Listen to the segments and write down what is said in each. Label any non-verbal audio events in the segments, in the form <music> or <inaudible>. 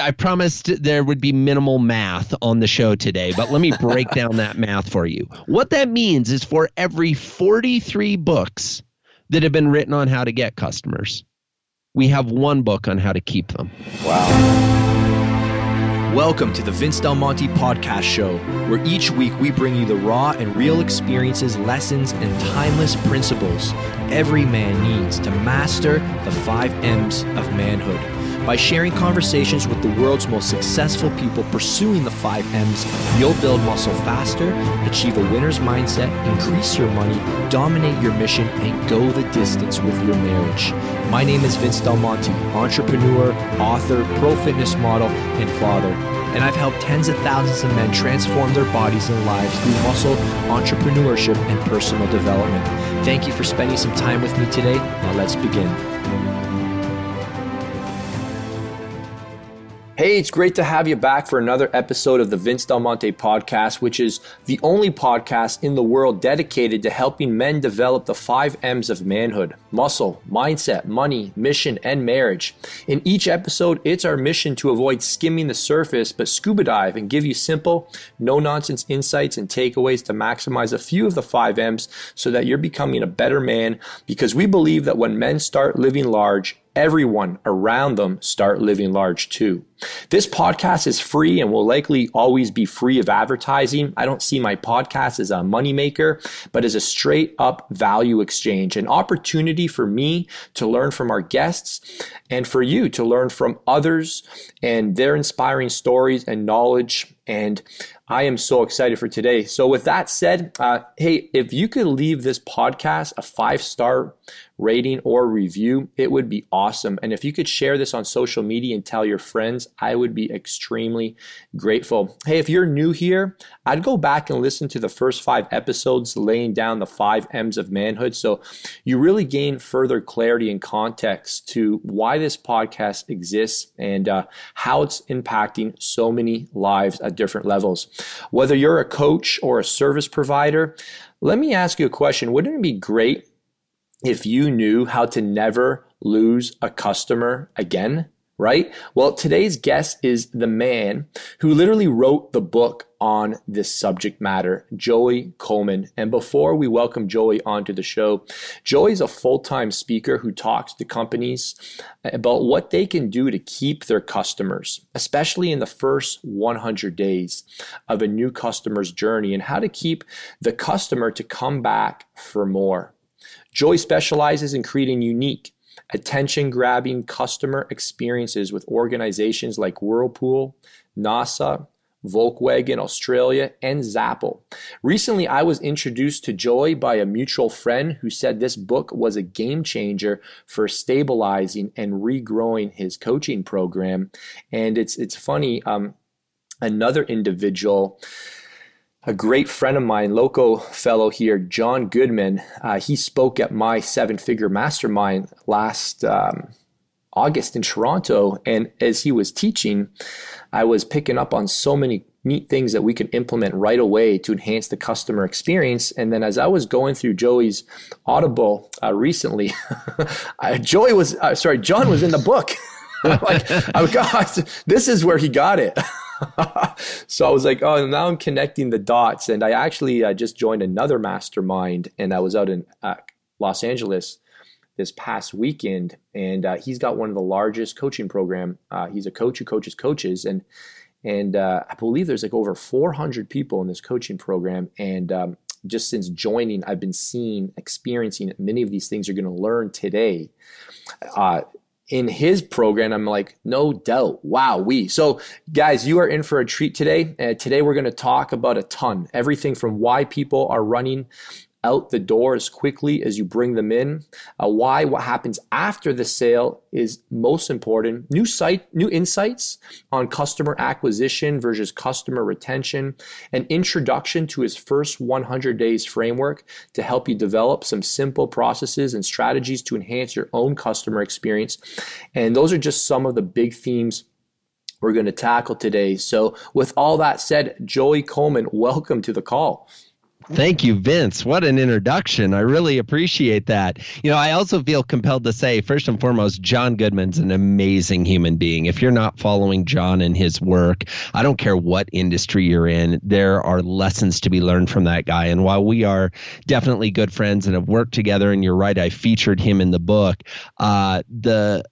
I promised there would be minimal math on the show today, but let me break <laughs> down that math for you. What that means is for every 43 books that have been written on how to get customers, we have one book on how to keep them. Wow. Welcome to the Vince Del Monte podcast show, where each week we bring you the raw and real experiences, lessons, and timeless principles every man needs to master the five M's of manhood. By sharing conversations with the world's most successful people pursuing the five M's, you'll build muscle faster, achieve a winner's mindset, increase your money, dominate your mission, and go the distance with your marriage. My name is Vince Del Monte, entrepreneur, author, pro fitness model, and father. And I've helped tens of thousands of men transform their bodies and lives through muscle, entrepreneurship, and personal development. Thank you for spending some time with me today. Now let's begin. Hey, it's great to have you back for another episode of the Vince Del Monte podcast, which is the only podcast in the world dedicated to helping men develop the five M's of manhood muscle, mindset, money, mission, and marriage. In each episode, it's our mission to avoid skimming the surface, but scuba dive and give you simple, no nonsense insights and takeaways to maximize a few of the five M's so that you're becoming a better man because we believe that when men start living large, everyone around them start living large too. This podcast is free and will likely always be free of advertising. I don't see my podcast as a moneymaker, but as a straight up value exchange, an opportunity for me to learn from our guests and for you to learn from others and their inspiring stories and knowledge. And I am so excited for today. So, with that said, uh, hey, if you could leave this podcast a five star rating or review, it would be awesome. And if you could share this on social media and tell your friends, I would be extremely grateful. Hey, if you're new here, I'd go back and listen to the first five episodes laying down the five M's of manhood. So you really gain further clarity and context to why this podcast exists and uh, how it's impacting so many lives at different levels. Whether you're a coach or a service provider, let me ask you a question. Wouldn't it be great if you knew how to never lose a customer again? Right? Well, today's guest is the man who literally wrote the book on this subject matter, Joey Coleman. And before we welcome Joey onto the show, Joey's a full time speaker who talks to companies about what they can do to keep their customers, especially in the first 100 days of a new customer's journey, and how to keep the customer to come back for more. Joey specializes in creating unique, attention grabbing customer experiences with organizations like Whirlpool, NASA, Volkswagen Australia, and Zappos. Recently, I was introduced to Joey by a mutual friend who said this book was a game changer for stabilizing and regrowing his coaching program. And it's it's funny. Um, another individual a great friend of mine, local fellow here, John Goodman, uh, he spoke at my seven figure mastermind last um, August in Toronto. And as he was teaching, I was picking up on so many neat things that we can implement right away to enhance the customer experience. And then as I was going through Joey's Audible uh, recently, <laughs> Joey was, uh, sorry, John was in the book. <laughs> like, oh gosh, this is where he got it. <laughs> <laughs> so I was like, oh, now I'm connecting the dots. And I actually uh, just joined another mastermind, and I was out in uh, Los Angeles this past weekend, and uh, he's got one of the largest coaching program. Uh, he's a coach who coaches coaches, and and uh, I believe there's like over 400 people in this coaching program, and um, just since joining, I've been seeing, experiencing many of these things you're going to learn today. Uh, in his program. I'm like, no doubt. Wow, we. So, guys, you are in for a treat today. Uh, today, we're going to talk about a ton everything from why people are running out the door as quickly as you bring them in. Uh, why what happens after the sale is most important. New site, new insights on customer acquisition versus customer retention. An introduction to his first 100 days framework to help you develop some simple processes and strategies to enhance your own customer experience. And those are just some of the big themes we're going to tackle today. So, with all that said, Joey Coleman, welcome to the call. Thank you, Vince. What an introduction. I really appreciate that. You know, I also feel compelled to say, first and foremost, John Goodman's an amazing human being. If you're not following John and his work, I don't care what industry you're in, there are lessons to be learned from that guy. And while we are definitely good friends and have worked together, and you're right, I featured him in the book, uh, the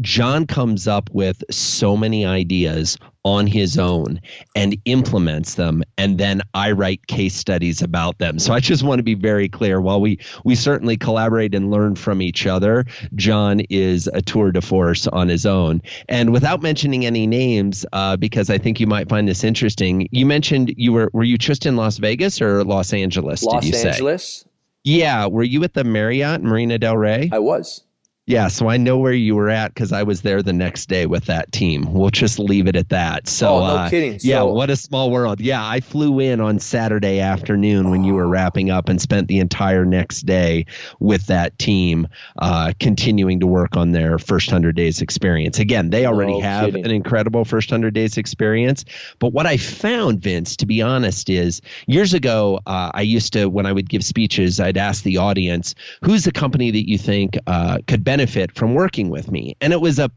John comes up with so many ideas on his own and implements them and then I write case studies about them. So I just want to be very clear while we we certainly collaborate and learn from each other, John is a tour de force on his own. And without mentioning any names uh, because I think you might find this interesting, you mentioned you were were you just in Las Vegas or Los Angeles Los did you say? Los Angeles? say? Yeah, were you at the Marriott Marina Del Rey? I was. Yeah, so I know where you were at because I was there the next day with that team. We'll just leave it at that. So, oh, no uh, kidding. yeah, what a small world. Yeah, I flew in on Saturday afternoon when you were wrapping up and spent the entire next day with that team, uh, continuing to work on their first 100 days experience. Again, they already No have kidding. an incredible first 100 days experience. But what I found, Vince, to be honest, is years ago, uh, I used to, when I would give speeches, I'd ask the audience, who's the company that you think uh, could benefit from working with me? And it was a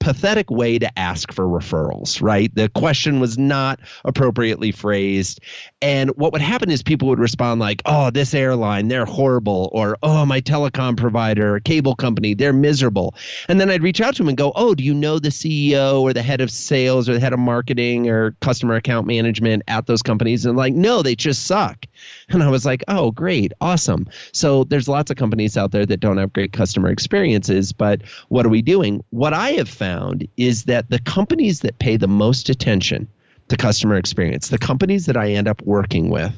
pathetic way to ask for referrals, right? The question was not appropriately phrased. And what would happen is people would respond like, oh, this airline, they're horrible, or oh, my telecom provider cable company, they're miserable. And then I'd reach out to them and go, oh, do you know the CEO or the head of sales or the head of marketing or customer account management at those companies? And like, no, they just suck. <laughs> And I was like, oh, great, awesome. So there's lots of companies out there that don't have great customer experiences, but what are we doing? What I have found is that the companies that pay the most attention to customer experience, the companies that I end up working with,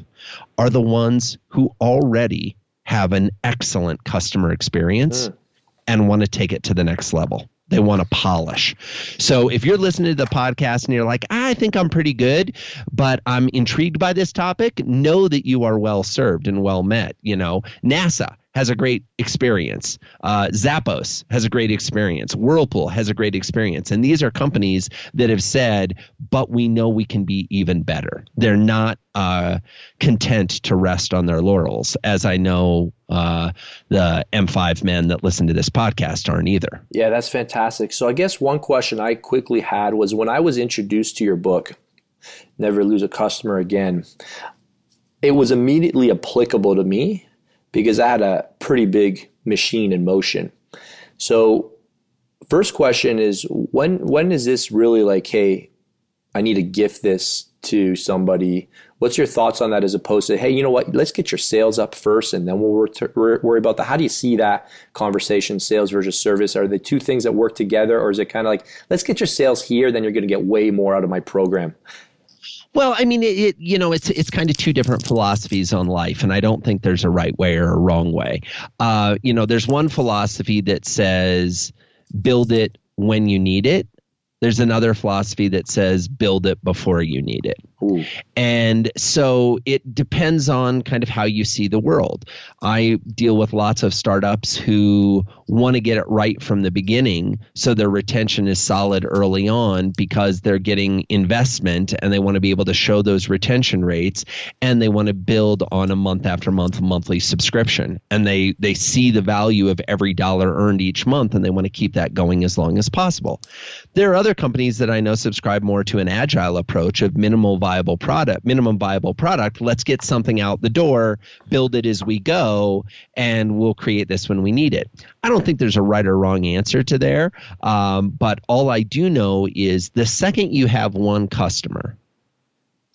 are the ones who already have an excellent customer experience Mm. and want to take it to the next level. They want to polish. So if you're listening to the podcast and you're like, I think I'm pretty good, but I'm intrigued by this topic, know that you are well served and well met. You know, NASA has a great experience. Uh, Zappos has a great experience. Whirlpool has a great experience. And these are companies that have said, but we know we can be even better. They're not uh, content to rest on their laurels, as I know uh, the M5 men that listen to this podcast aren't either. Yeah, that's fantastic. So I guess one question I quickly had was when I was introduced to your book, Never Lose a Customer Again, it was immediately applicable to me because I had a pretty big machine in motion. So first question is when when is this really like, hey, I need to gift this to somebody? What's your thoughts on that as opposed to, hey, you know what, let's get your sales up first and then we'll wor- wor- worry about that. How do you see that conversation, sales versus service? Are the two things that work together or is it kind of like, let's get your sales here, then you're going to get way more out of my program? Well, I mean, it, it you know, it's it's kind of two different philosophies on life, and I don't think there's a right way or a wrong way. Uh, you know, there's one philosophy that says build it when you need it. There's another philosophy that says build it before you need it. Ooh. And so it depends on kind of how you see the world. I deal with lots of startups who want to get it right from the beginning so their retention is solid early on because they're getting investment and they want to be able to show those retention rates and they want to build on a month after month monthly subscription and they they see the value of every dollar earned each month and they want to keep that going as long as possible. There are other companies that I know subscribe more to an agile approach of minimal viable product, minimum viable product. Let's get something out the door, build it as we go, and we'll create this when we need it. I don't think there's a right or wrong answer to there, um, but all I do know is the second you have one customer,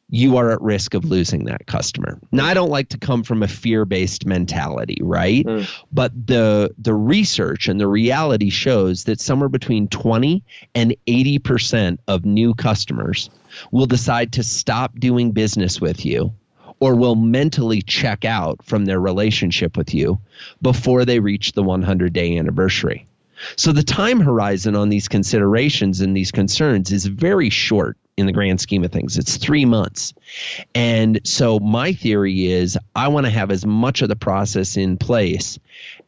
you are at risk of losing that customer. Now, I don't like to come from a fear-based mentality, right? Mm. But the the research and the reality shows that somewhere between 20 and 80% of new customers will decide to stop doing business with you or will mentally check out from their relationship with you before they reach the 100 day anniversary. So the time horizon on these considerations and these concerns is very short in the grand scheme of things. It's three months. And so my theory is I want to have as much of the process in place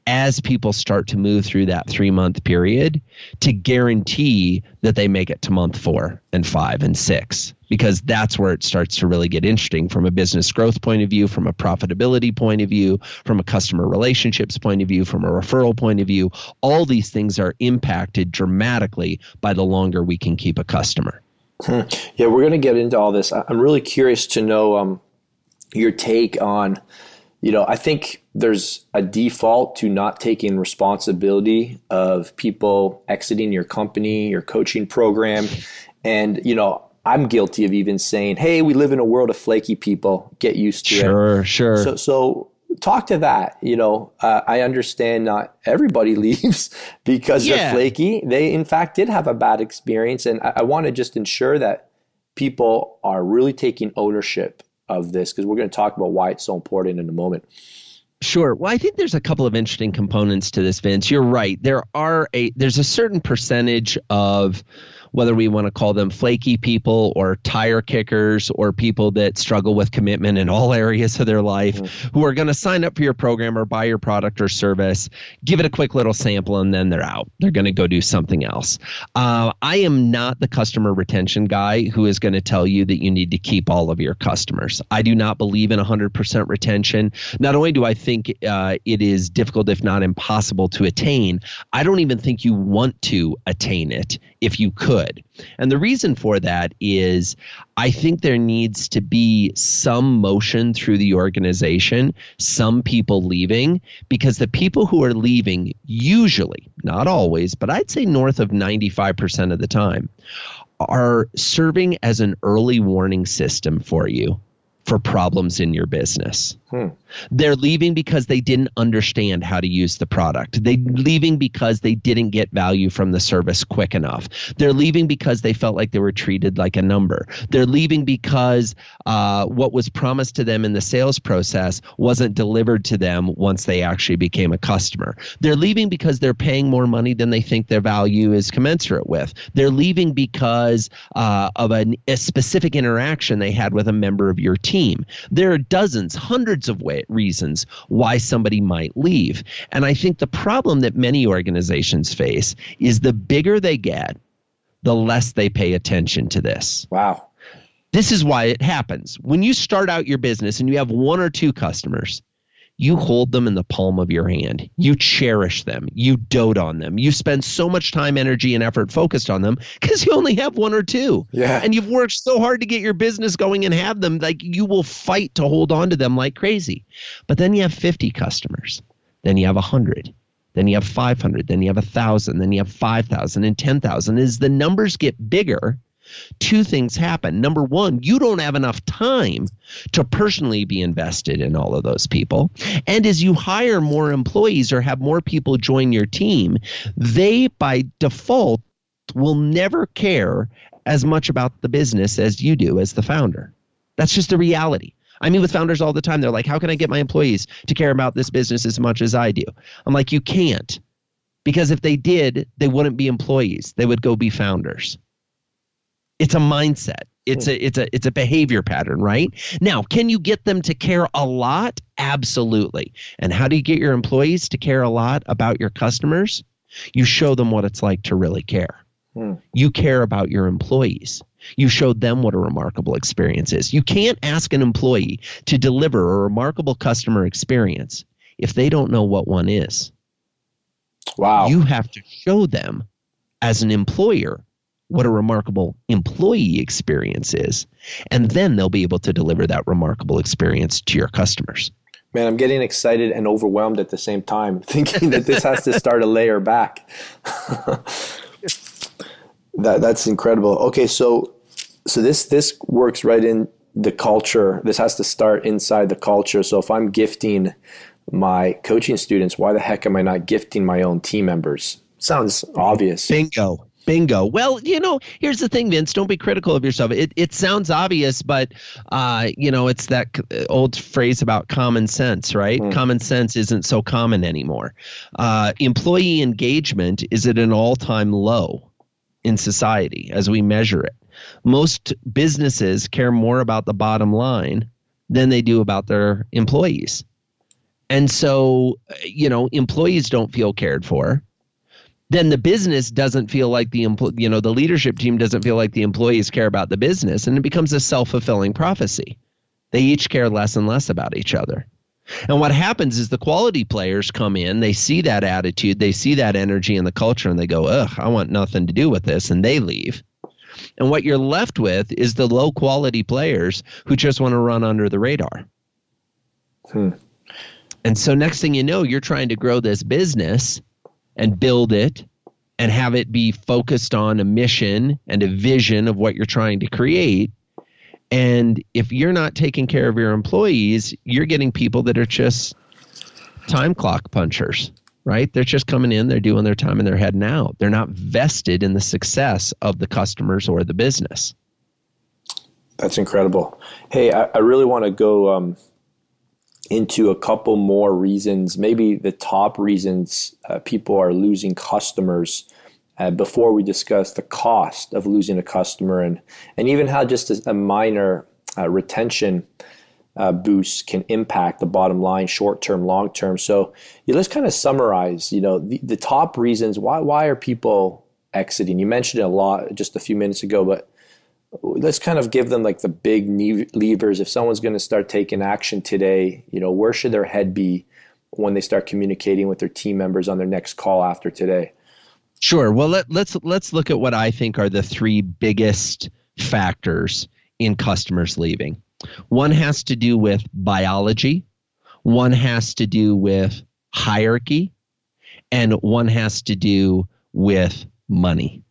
as people start to move through that three month period to guarantee that they make it to month four and five and six because that's where it starts to really get interesting from a business growth point of view, from a profitability point of view, from a customer relationships point of view, from a referral point of view. All these things are impacted dramatically by the longer we can keep a customer. Hmm. Yeah, we're going to get into all this. I'm really curious to know um, your take on you know, I think there's a default to not taking responsibility of people exiting your company, your coaching program. And, you know, I'm guilty of even saying, hey, we live in a world of flaky people. Get used to sure, it. Sure, sure. So, so talk to that. You know, uh, I understand not everybody <laughs> leaves because yeah. they're flaky. They, in fact, did have a bad experience. And I, I want to just ensure that people are really taking ownership of this because we're going to talk about why it's so important in a moment. Sure. Well, I think there's a couple of interesting components to this, Vince. You're right. There are a there's a certain percentage of whether we want to call them flaky people or tire kickers or people that struggle with commitment in all <laughs> areas of their life mm-hmm. who are going to sign up for your program or buy your product or service, give it a quick little sample, and then they're out. They're going to go do something else. Uh, I am not the customer retention guy who is going to tell you that you need to keep all of your customers. I do not believe in 100% retention. Not only do I think uh, it is difficult, if not impossible, to attain, I don't even think you want to attain it if you could. And the reason for that is I think there needs to be some motion through the organization, some people leaving, because the people who are leaving, usually, not always, but I'd say north of 95% of the time, are serving as an early warning system for you for problems in your business. Hmm. They're leaving because they didn't understand how to use the product. They're leaving because they didn't get value from the service quick enough. They're leaving because they felt like they were treated like a number. They're leaving because uh, what was promised to them in the sales process wasn't delivered to them once they actually became a customer. They're leaving because they're paying more money than they think their value is commensurate with. They're leaving because uh, of an, a specific interaction they had with a member of your team. There are dozens, hundreds hundreds of way, reasons why somebody might leave. And I think the problem that many organizations face is the bigger they get, the less they pay attention to this. Wow. This is why it happens. When you start out your business and you have one or two customers, you hold them in the palm of your hand. You cherish them. You dote on them. You spend so much time, energy, and effort focused on them because you only have one or two. Yeah. And you've worked so hard to get your business going and have them. Like you will fight to hold on to them like crazy. But then you have 50 customers. Then you have 100. Then you have 500. Then you have 1,000. Then you have 5,000 and 10,000. As the numbers get bigger, two things happen. Number one, you don't have enough time to personally be invested in all of those people. And as you hire more employees or have more people join your team, they by default will never care as much about the business as you do as the founder. That's just the reality. I mean, with founders all the time, they're like, how can I get my employees to care about this business as much as I do? I'm like, you can't. Because if they did, they wouldn't be employees. They would go be founders it's a mindset. It's hmm. a it's a it's a behavior pattern right? Now can you get them to care a lot? Absolutely. And how do you get your employees to care a lot about your customers? You show them what it's like to really care. Hmm. you care about your employees. You showed them what a remarkable experience is. You can't ask an employee to deliver a remarkable customer experience if they don't know what one is. Wow. You have to show them as an employer what a remarkable employee experience is. And then they'll be able to deliver that remarkable experience to your customers. Man, I'm getting excited and overwhelmed at the same time, <laughs> thinking that this has to start a layer back. <laughs> that that's incredible. Okay, so so this this works right in the culture. This has to start inside the culture. So if I'm gifting my coaching students, why the heck am I not gifting my own team members? Sounds obvious. Bingo. Bingo. Well, you know, here's the thing, Vince. Don't be critical of yourself. It it sounds obvious, but uh, you know, it's that old phrase about common sense, right? Mm. Common sense isn't so common anymore. Uh, employee engagement is at an all-time low in society as we measure it. Most businesses care more about the bottom line than they do about their employees. And so, you know, employees don't feel cared for. Then the business doesn't feel like the you know the leadership team doesn't feel like the employees care about the business, and it becomes a self fulfilling prophecy. They each care less and less about each other. And what happens is the quality players come in, they see that attitude, they see that energy in the culture, and they go, ugh, I want nothing to do with this, and they leave. And what you're left with is the low quality players who just want to run under the radar. Hmm. And so, next thing you know, you're trying to grow this business and build it and have it be focused on a mission and a vision of what you're trying to create. And if you're not taking care of your employees, you're getting people that are just time clock punchers, right? They're just coming in, they're doing their time and they're heading out. They're not vested in the success of the customers or the business. That's incredible. Hey, I, I really want to go um, into a couple more reasons, maybe the top reasons uh, people are losing customers. Uh, before we discuss the cost of losing a customer and and even how just a, minor uh, retention uh, boost can impact the bottom line short term long term so yeah, let's kind of summarize you know the, the top reasons why why are people exiting you mentioned it a lot just a few minutes ago but let's kind of give them like the big levers. If someone's going to start taking action today you know where should their head be when they start communicating with their team members on their next call after today? Sure. Well let, let's let's look at what i think are the three biggest factors in customers leaving. One has to do with biology. One has to do with hierarchy. And one has to do with money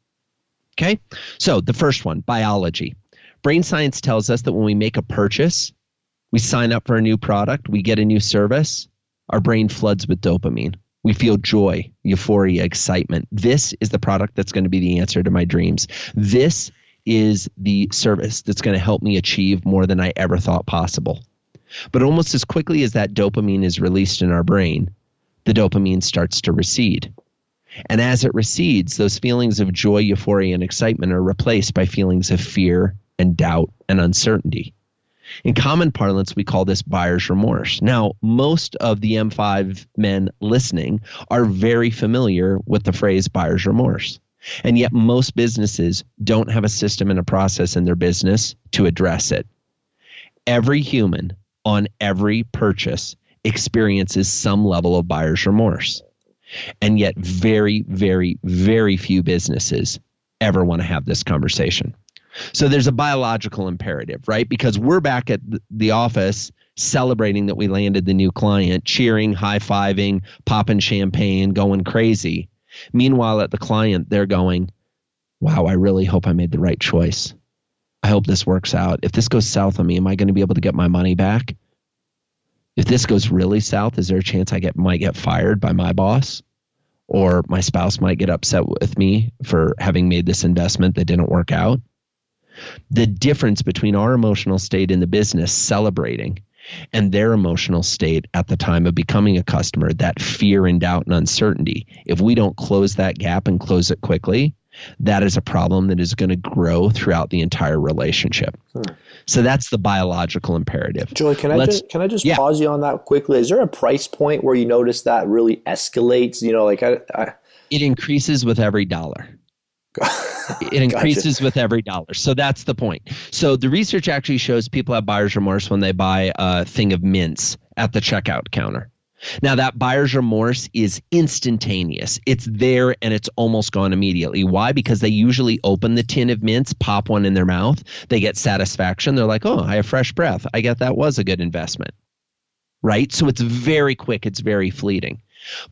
Okay. So the first one, biology. Brain science tells us that when we make a purchase, we sign up for a new product, we get a new service, our brain floods with dopamine. We feel joy, euphoria, excitement. This is the product that's going to be the answer to my dreams. This is the service that's going to help me achieve more than I ever thought possible. But almost as quickly as that dopamine is released in our brain, the dopamine starts to recede. And as it recedes, those feelings of joy, euphoria, and excitement are replaced by feelings of fear and doubt and uncertainty. In common parlance, we call this buyer's remorse. Now, most of the M5 men listening are very familiar with the phrase buyer's remorse. And yet, most businesses don't have a system and a process in their business to address it. Every human on every purchase experiences some level of buyer's remorse. And yet, very, very, very few businesses ever want to have this conversation. So there's a biological imperative, right? Because we're back at the office celebrating that we landed the new client, cheering, high fiving, popping champagne, going crazy. Meanwhile, at the client, they're going, wow, I really hope I made the right choice. I hope this works out. If this goes south on me, am I going to be able to get my money back? if this goes really south, is there a chance I get might get fired by my boss? Or my spouse might get upset with me for having made this investment that didn't work out. The difference between our emotional state in the business celebrating and their emotional state at the time of becoming a customer, that fear and doubt and uncertainty, if we don't close that gap and close it quickly, that is a problem that is going to grow throughout the entire relationship. Hmm. So that's the biological imperative. Joey, can I just can I just yeah. pause you on that quickly? Is there a price point where you notice that really escalates? You know, like I, I it increases with every dollar. <laughs> it increases gotcha. with every dollar. So that's the point. So the research actually shows people have buyer's remorse when they buy a thing of mints at the checkout counter. Now, that buyer's remorse is instantaneous. It's there and it's almost gone immediately. Why? Because they usually open the tin of mints, pop one in their mouth, they get satisfaction. They're like, oh, I have fresh breath. I get that was a good investment. Right? So it's very quick, it's very fleeting.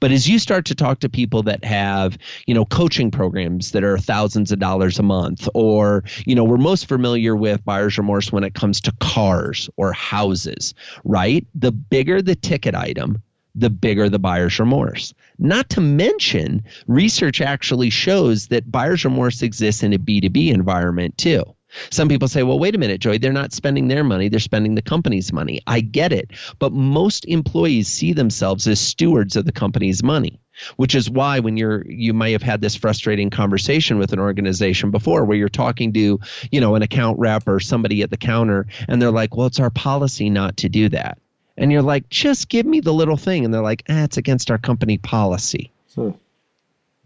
But as you start to talk to people that have, you know, coaching programs that are thousands of dollars a month, or, you know, we're most familiar with buyer's remorse when it comes to cars or houses, right? The bigger the ticket item, the bigger the buyer's remorse. Not to mention, research actually shows that buyer's remorse exists in a B2B environment too. Some people say, well, wait a minute, Joey, they're not spending their money, they're spending the company's money. I get it. But most employees see themselves as stewards of the company's money. which is why when you're you may have had this frustrating conversation with an organization before where you're talking to you know an account rep or somebody at the counter and they're like well it's our policy not to do that and you're like just give me the little thing and they're like eh, it's against our company policy hmm.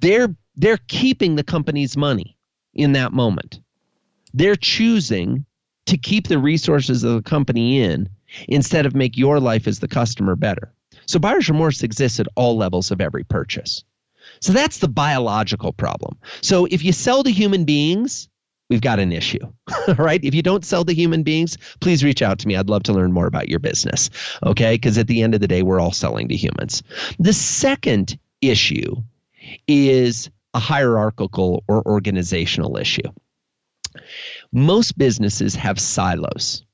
they're they're keeping the company's money in that moment they're choosing to keep the resources of the company in instead of make your life as the customer better so buyer's remorse exists at all levels of every purchase. So that's the biological problem. So if you sell to human beings, we've got an issue, <laughs> right? If you don't sell to human beings, please reach out to me. I'd love to learn more about your business, okay? Because at the end of the day, we're all selling to humans. The second issue is a hierarchical or organizational issue. Most businesses have silos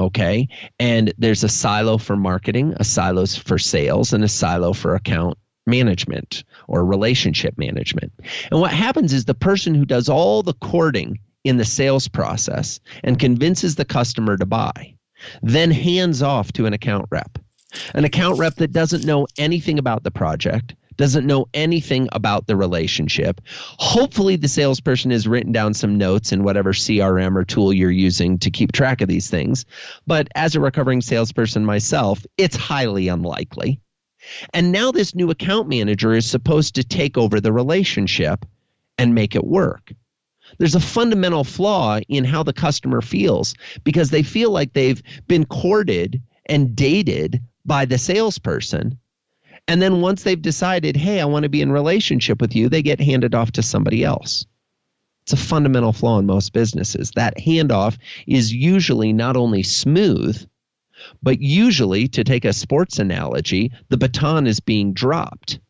okay and there's a silo for marketing a silo for sales and a silo for account management or relationship management and what happens is the person who does all the courting in the sales process and convinces the customer to buy then hands off to an account rep an account rep that doesn't know anything about the project doesn't know anything about the relationship. Hopefully, the salesperson has written down some notes in whatever CRM or tool you're using to keep track of these things. But as a recovering salesperson myself, it's highly unlikely. And now this new account manager is supposed to take over the relationship and make it work. There's a fundamental flaw in how the customer feels because they feel like they've been courted and dated by the salesperson and then once they've decided, hey, I want to be in relationship with you, they get handed off to somebody else. It's a fundamental flaw in most businesses. That handoff is usually not only smooth, but usually, to take a sports analogy, the baton is being dropped.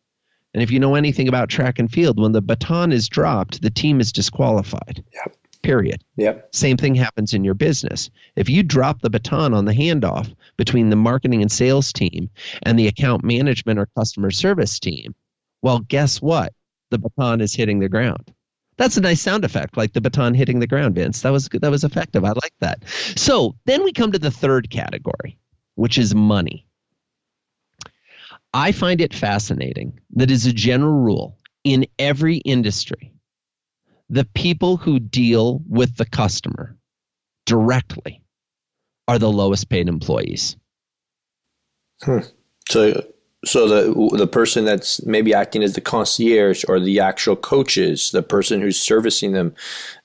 And if you know anything about track and field, when the baton is dropped, the team is disqualified. Yep. Period. Yep. Same thing happens in your business. If you drop the baton on the handoff between the marketing and sales team and the account management or customer service team, well, guess what? The baton is hitting the ground. That's a nice sound effect, like the baton hitting the ground, Vince. That was that was effective. I like that. So then we come to the third category, which is money. I find it fascinating that as a general rule, in every industry, the people who deal with the customer directly are the lowest paid employees. Hmm. So, so the the person that's maybe acting as the concierge or the actual coaches, the person who's servicing them,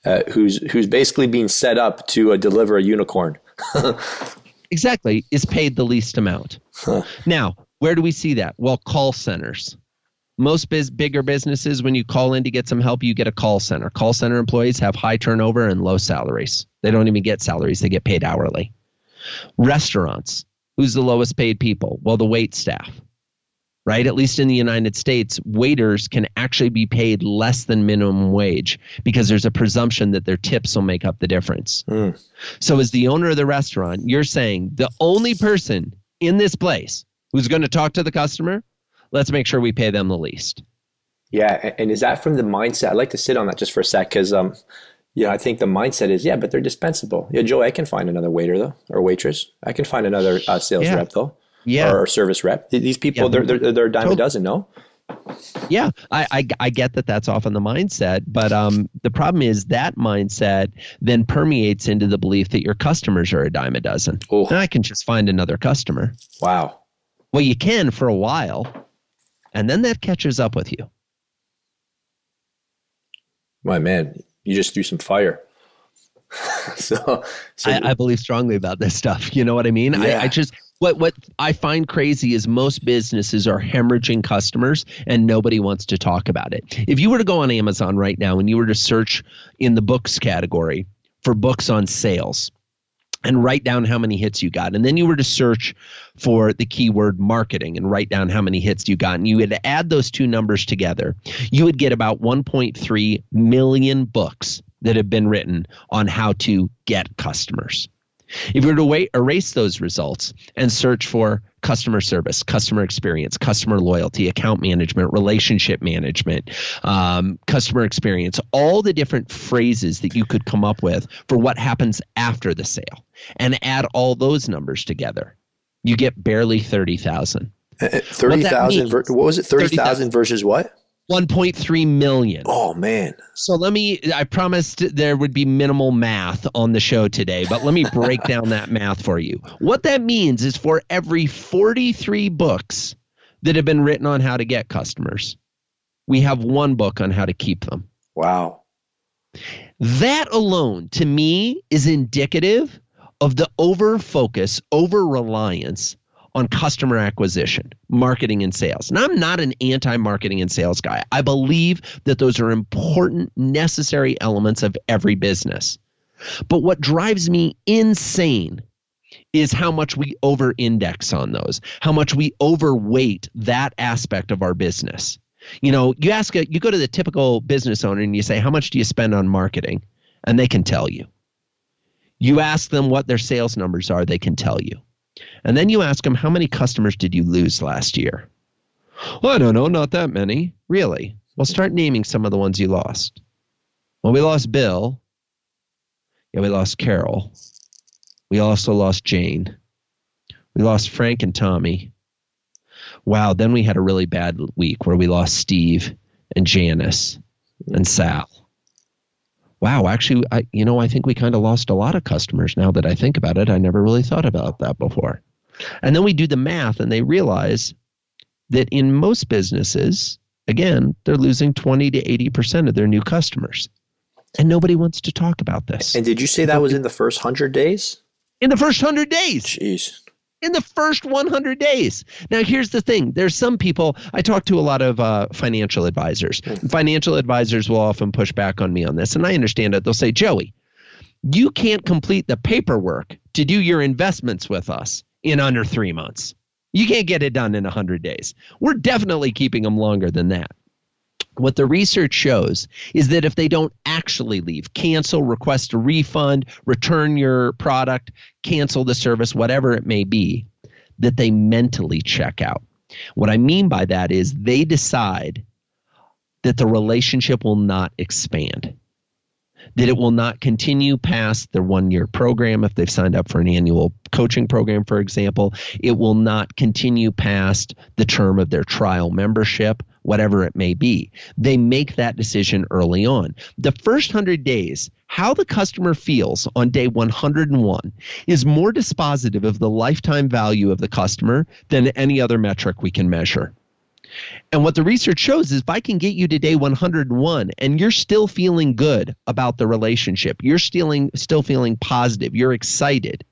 uh, who's who's basically being set up to uh, deliver a unicorn. <laughs> exactly, is paid the least amount. Huh. Now, where do we see that? Well, call centers. Most biz, bigger businesses when you call in to get some help you get a call center. Call center employees have high turnover and low salaries. They don't even get salaries. They get paid hourly. Restaurants who's the lowest paid people? Well the wait staff right? At least in the united states waiters can actually be paid less than minimum wage because there's a presumption that their tips will make up the difference. Mm. so as the owner of the restaurant you're saying the only person in this place who's going to talk to the customer let's make sure we pay them the least. Yeah, and is that from the mindset? I'd like to sit on that just for a sec because, um, yeah, I think the mindset is yeah, but they're dispensable. Yeah, Joe, I can find another waiter though, or waitress. I can find another uh, sales yeah. rep though, yeah, or service rep. These people, yeah. they're, they're they're a dime totally. a dozen, no? Yeah, I, I, I get that that's often the mindset, but um, the problem is that mindset then permeates into the belief that your customers are a dime a dozen. Oh. And I can just find another customer. Wow. Well, you can for a while, and then that catches up with you. My man, you just threw some fire. <laughs> so, so I, I, believe strongly about this stuff. You know what I mean? Yeah. I, I just what what I find crazy is most businesses are hemorrhaging customers and nobody wants to talk about it. If you were to go on Amazon right now and you were to search in the books category for books on sales, and write down how many hits you got. And then you were to search for the keyword marketing and write down how many hits you got. And you would add those two numbers together. You would get about 1.3 million books that have been written on how to get customers. If you were to wait, erase those results and search for customer service, customer experience, customer loyalty, account management, relationship management, um, customer experience, all the different phrases that you could come up with for what happens after the sale, and add all those numbers together, you get barely 30,000. Thirty thousand. What, what was it? Thirty thousand versus what? 1.3 million. Oh man. So let me I promised there would be minimal math on the show today, but let me break <laughs> down that math for you. What that means is for every 43 books that have been written on how to get customers, we have one book on how to keep them. Wow. That alone to me is indicative of the over focus, over reliance on customer acquisition, marketing, and sales. And I'm not an anti marketing and sales guy. I believe that those are important, necessary elements of every business. But what drives me insane is how much we over index on those, how much we overweight that aspect of our business. You know, you ask a, you go to the typical business owner and you say, How much do you spend on marketing? And they can tell you. You ask them what their sales numbers are, they can tell you. And then you ask them, how many customers did you lose last year? Well, I don't know, not that many. Really? Well, start naming some of the ones you lost. Well, we lost Bill. Yeah, we lost Carol. We also lost Jane. We lost Frank and Tommy. Wow, then we had a really bad week where we lost Steve and Janice and Sal. Wow, actually, I, you know, I think we kind of lost a lot of customers now that I think about it. I never really thought about that before. And then we do the math and they realize that in most businesses, again, they're losing 20 to 80% of their new customers. And nobody wants to talk about this. And did you say that was in the first 100 days? In the first 100 days. Jeez. In the first 100 days. Now, here's the thing there's some people, I talk to a lot of uh, financial advisors. Mm. Financial advisors will often push back on me on this, and I understand it. They'll say, Joey, you can't complete the paperwork to do your investments with us in under three months. You can't get it done in 100 days. We're definitely keeping them longer than that. What the research shows is that if they don't actually leave, cancel, request a refund, return your product, cancel the service, whatever it may be, that they mentally check out. What I mean by that is they decide that the relationship will not expand that it will not continue past their one year program if they've signed up for an annual coaching program, for example. It will not continue past the term of their trial membership, whatever it may be. They make that decision early on. The first 100 days, how the customer feels on day 101 is more dispositive of the lifetime value of the customer than any other metric we can measure. And what the research shows is if I can get you to day 101 and you're still feeling good about the relationship, you're still, still feeling positive, you're excited,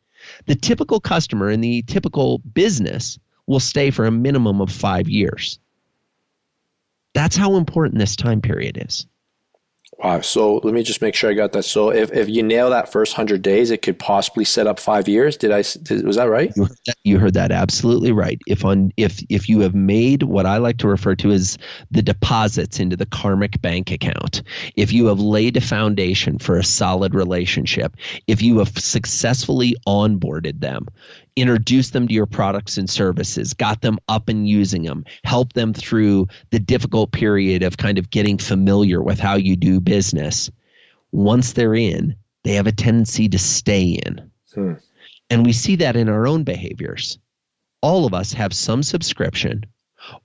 the typical customer in the typical business will stay for a minimum of five years. That's how important this time period is. Wow. So let me just make sure I got that. So if, if you nail that first hundred days, it could possibly set up five years. Did I? Did, was that right? You heard that, you heard that absolutely right. If on if if you have made what I like to refer to as the deposits into the karmic bank account, if you have laid a foundation for a solid relationship, if you have successfully onboarded them, introduce them to your products and services, got them up and using them, help them through the difficult period of kind of getting familiar with how you do business. Once they're in, they have a tendency to stay in. Hmm. And we see that in our own behaviors. All of us have some subscription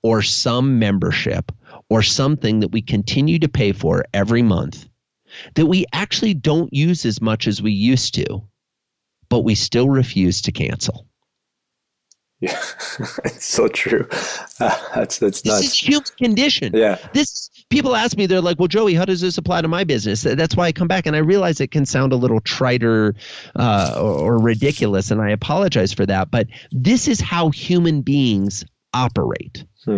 or some membership or something that we continue to pay for every month that we actually don't use as much as we used to but we still refuse to cancel. Yeah, <laughs> it's so true. Uh, that's that's nuts. This is human condition. Yeah. This people ask me, they're like, "Well, Joey, how does this apply to my business?" That's why I come back, and I realize it can sound a little triter uh, or, or ridiculous, and I apologize for that. But this is how human beings operate. Hmm.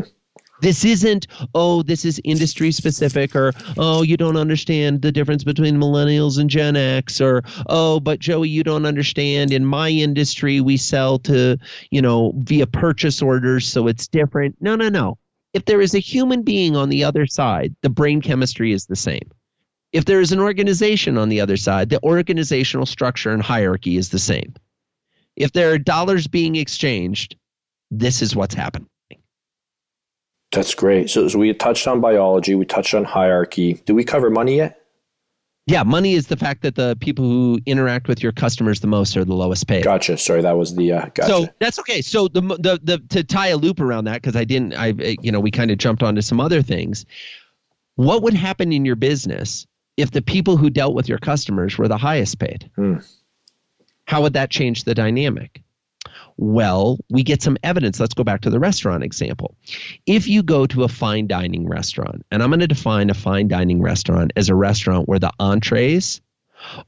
This isn't, oh, this is industry specific, or oh, you don't understand the difference between millennials and Gen X, or oh, but Joey, you don't understand. In my industry, we sell to, you know, via purchase orders, so it's different. No, no, no. If there is a human being on the other side, the brain chemistry is the same. If there is an organization on the other side, the organizational structure and hierarchy is the same. If there are dollars being exchanged, this is what's happened. That's great. So, so we touched on biology, we touched on hierarchy. Did we cover money yet? Yeah, money is the fact that the people who interact with your customers the most are the lowest paid. Gotcha. Sorry, that was the uh, gotcha. So that's okay. So the the the to tie a loop around that because I didn't I you know we kind of jumped onto some other things. What would happen in your business if the people who dealt with your customers were the highest paid? Hmm. How would that change the dynamic? Well, we get some evidence. Let's go back to the restaurant example. If you go to a fine dining restaurant, and I'm going to define a fine dining restaurant as a restaurant where the entrees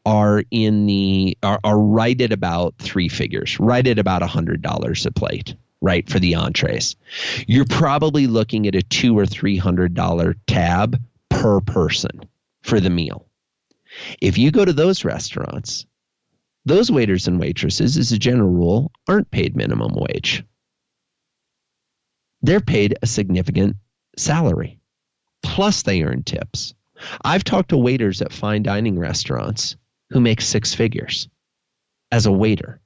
are in the are, are right at about three figures, right at about a hundred dollars a plate, right for the entrees. You're probably looking at a two or three hundred dollar tab per person for the meal. If you go to those restaurants, those waiters and waitresses, as a general rule, aren't paid minimum wage. They're paid a significant salary, plus they earn tips. I've talked to waiters at fine dining restaurants who make six figures as a waiter.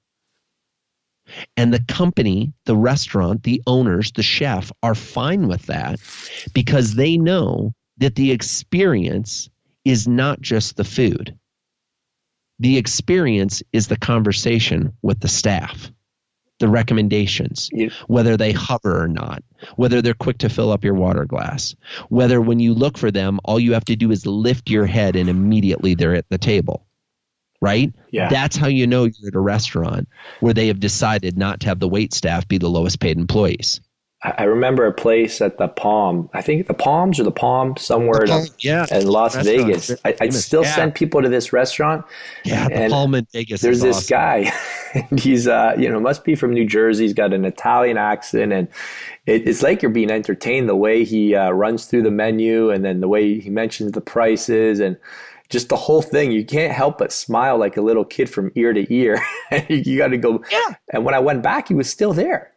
And the company, the restaurant, the owners, the chef are fine with that because they know that the experience is not just the food the experience is the conversation with the staff, the recommendations, Yeah. whether they hover or not, whether they're quick to fill up your water glass, whether when you look for them, all you have to do is lift your head and immediately they're at the table. Right? Yeah. That's how you know you're at a restaurant where they have decided not to have the wait staff be the lowest paid employees. I remember a place at the Palm. I think the Palms or the Palm somewhere in, yeah. in Las. Vegas. I, I'd still Yeah. send people to this restaurant. Yeah, the Palm in Vegas. There's is this awesome. guy, <laughs> he's uh, you know, must be from New Jersey. He's got an Italian accent, and it, it's like you're being entertained the way he uh, runs through the menu, and then the way he mentions the prices, and just the whole thing. You can't help but smile like a little kid from ear to ear. <laughs> you got to go. Yeah. And when I went back, he was still there.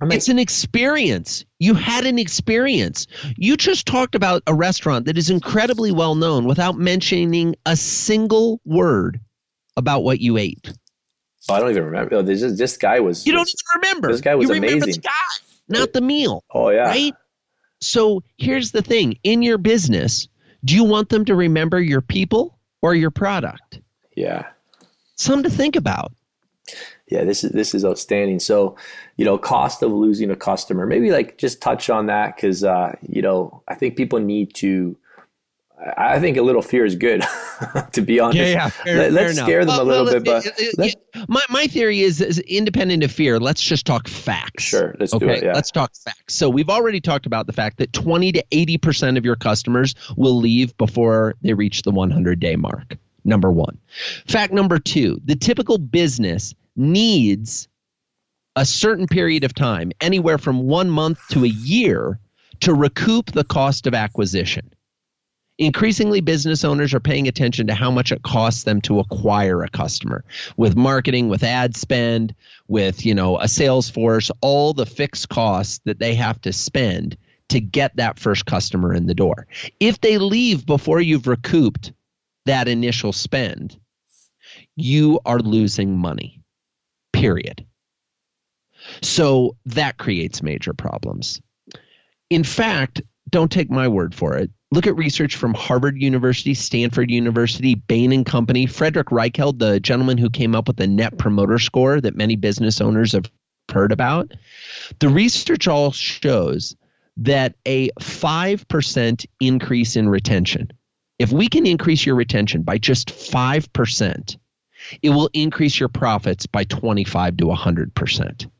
I'm like, It's an experience. You had an experience. You just talked about a restaurant that is incredibly well known without mentioning a single word about what you ate. I don't even remember. Oh, This, this guy was. You don't even remember. This guy was you remember amazing. the guy, not the meal, Oh yeah. right? So here's the thing: in your business, do you want them to remember your people or your product? Yeah. Something to think about. Yeah, this is this is outstanding. So, you know, cost of losing a customer. Maybe like just touch on that because uh, you know I think people need to. I I think a little fear is good, <laughs> to be honest. yeah, Fair, Let, us scare them a little bit, but let's- my my theory is, is independent of fear. Let's just talk facts. sure, let's Okay, do it. Yeah. let's talk facts. So we've already talked about the fact that 20 to 80 percent of your customers will leave before they reach the 100 day mark. Number one. Fact number two: the typical business needs a certain period of time, anywhere from one month to a year, to recoup the cost of acquisition. Increasingly, business owners are paying attention to how much it costs them to acquire a customer with marketing, with ad spend, with you know a sales force, all the fixed costs that they have to spend to get that first customer in the door. If they leave before you've recouped that initial spend, you are losing money. Period. So that creates major problems. In fact, don't take my word for it. Look at research from Harvard University, Stanford University, Bain and Company, Frederick Reichheld, the gentleman who came up with the net promoter score that many business owners have heard about. The research all shows that a 5% increase in retention, if we can increase your retention by just 5%, it will increase your profits by 25 to 100%.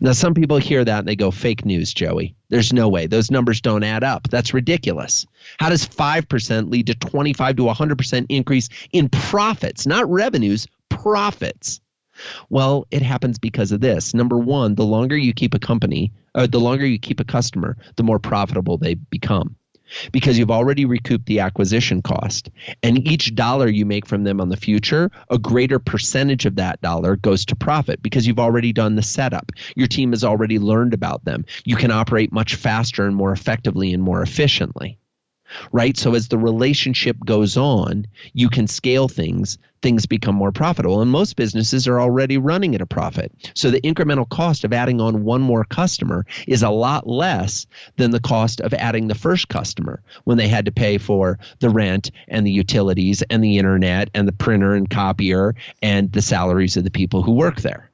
Now, some people hear that and they go, fake news, Joey. There's no way. Those numbers don't add up. That's ridiculous. How does 5% lead to 25 to 100% increase in profits, not revenues, profits? Well, it happens because of this. Number one, the longer you keep a company, or the longer you keep a customer, the more profitable they become because you've already recouped the acquisition cost. And each dollar you make from them on the future, a greater percentage of that dollar goes to profit because you've already done the setup. Your team has already learned about them. You can operate much faster and more effectively and more efficiently. Right? So as the relationship goes on, you can scale things, things become more profitable. And most businesses are already running at a profit. So the incremental cost of adding on one more customer is a lot less than the cost of adding the first customer when they had to pay for the rent and the utilities and the internet and the printer and copier and the salaries of the people who work there.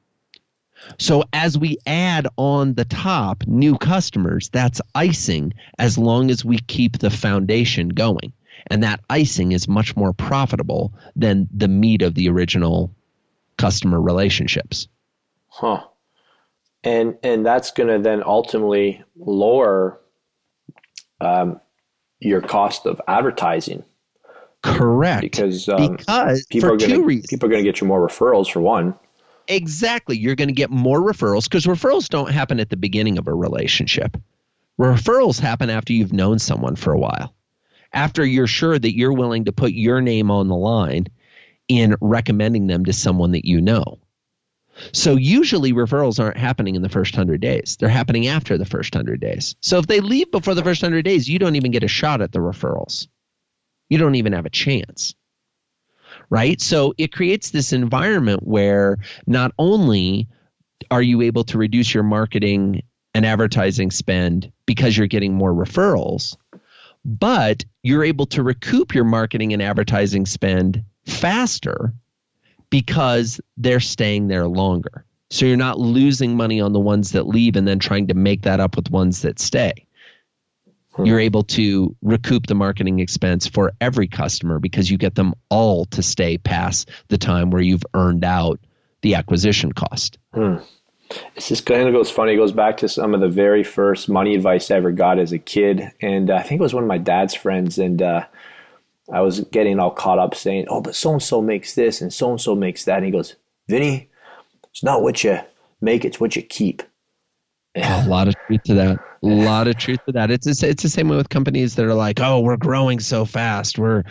So as we add on the top new customers, that's icing as long as we keep the foundation going. And that icing is much more profitable than the meat of the original customer relationships. Huh. And and that's going to then ultimately lower um, your cost of advertising. Correct. Because um, because people for are gonna, people are going to get you more referrals for one. Exactly. You're going to get more referrals because referrals don't happen at the beginning of a relationship. Referrals happen after you've known someone for a while, after you're sure that you're willing to put your name on the line in recommending them to someone that you know. So usually referrals aren't happening in the first 100 days. They're happening after the first 100 days. So if they leave before the first 100 days, you don't even get a shot at the referrals. You don't even have a chance right? So it creates this environment where not only are you able to reduce your marketing and advertising spend because you're getting more referrals, but you're able to recoup your marketing and advertising spend faster because they're staying there longer. So you're not losing money on the ones that leave and then trying to make that up with ones that stay. Hmm. You're able to recoup the marketing expense for every customer because you get them all to stay past the time where you've earned out the acquisition cost. Hmm. It's just kind of goes funny. It goes back to some of the very first money advice I ever got as a kid, and uh, I think it was one of my dad's friends, and uh, I was getting all caught up saying, "Oh, but so and so makes this, and so and so makes that," and he goes, "Vinny, it's not what you make; it's what you keep." a lot of truth to that. A lot of truth to that. It's it's the same way with companies that are like, oh, we're growing so fast. We're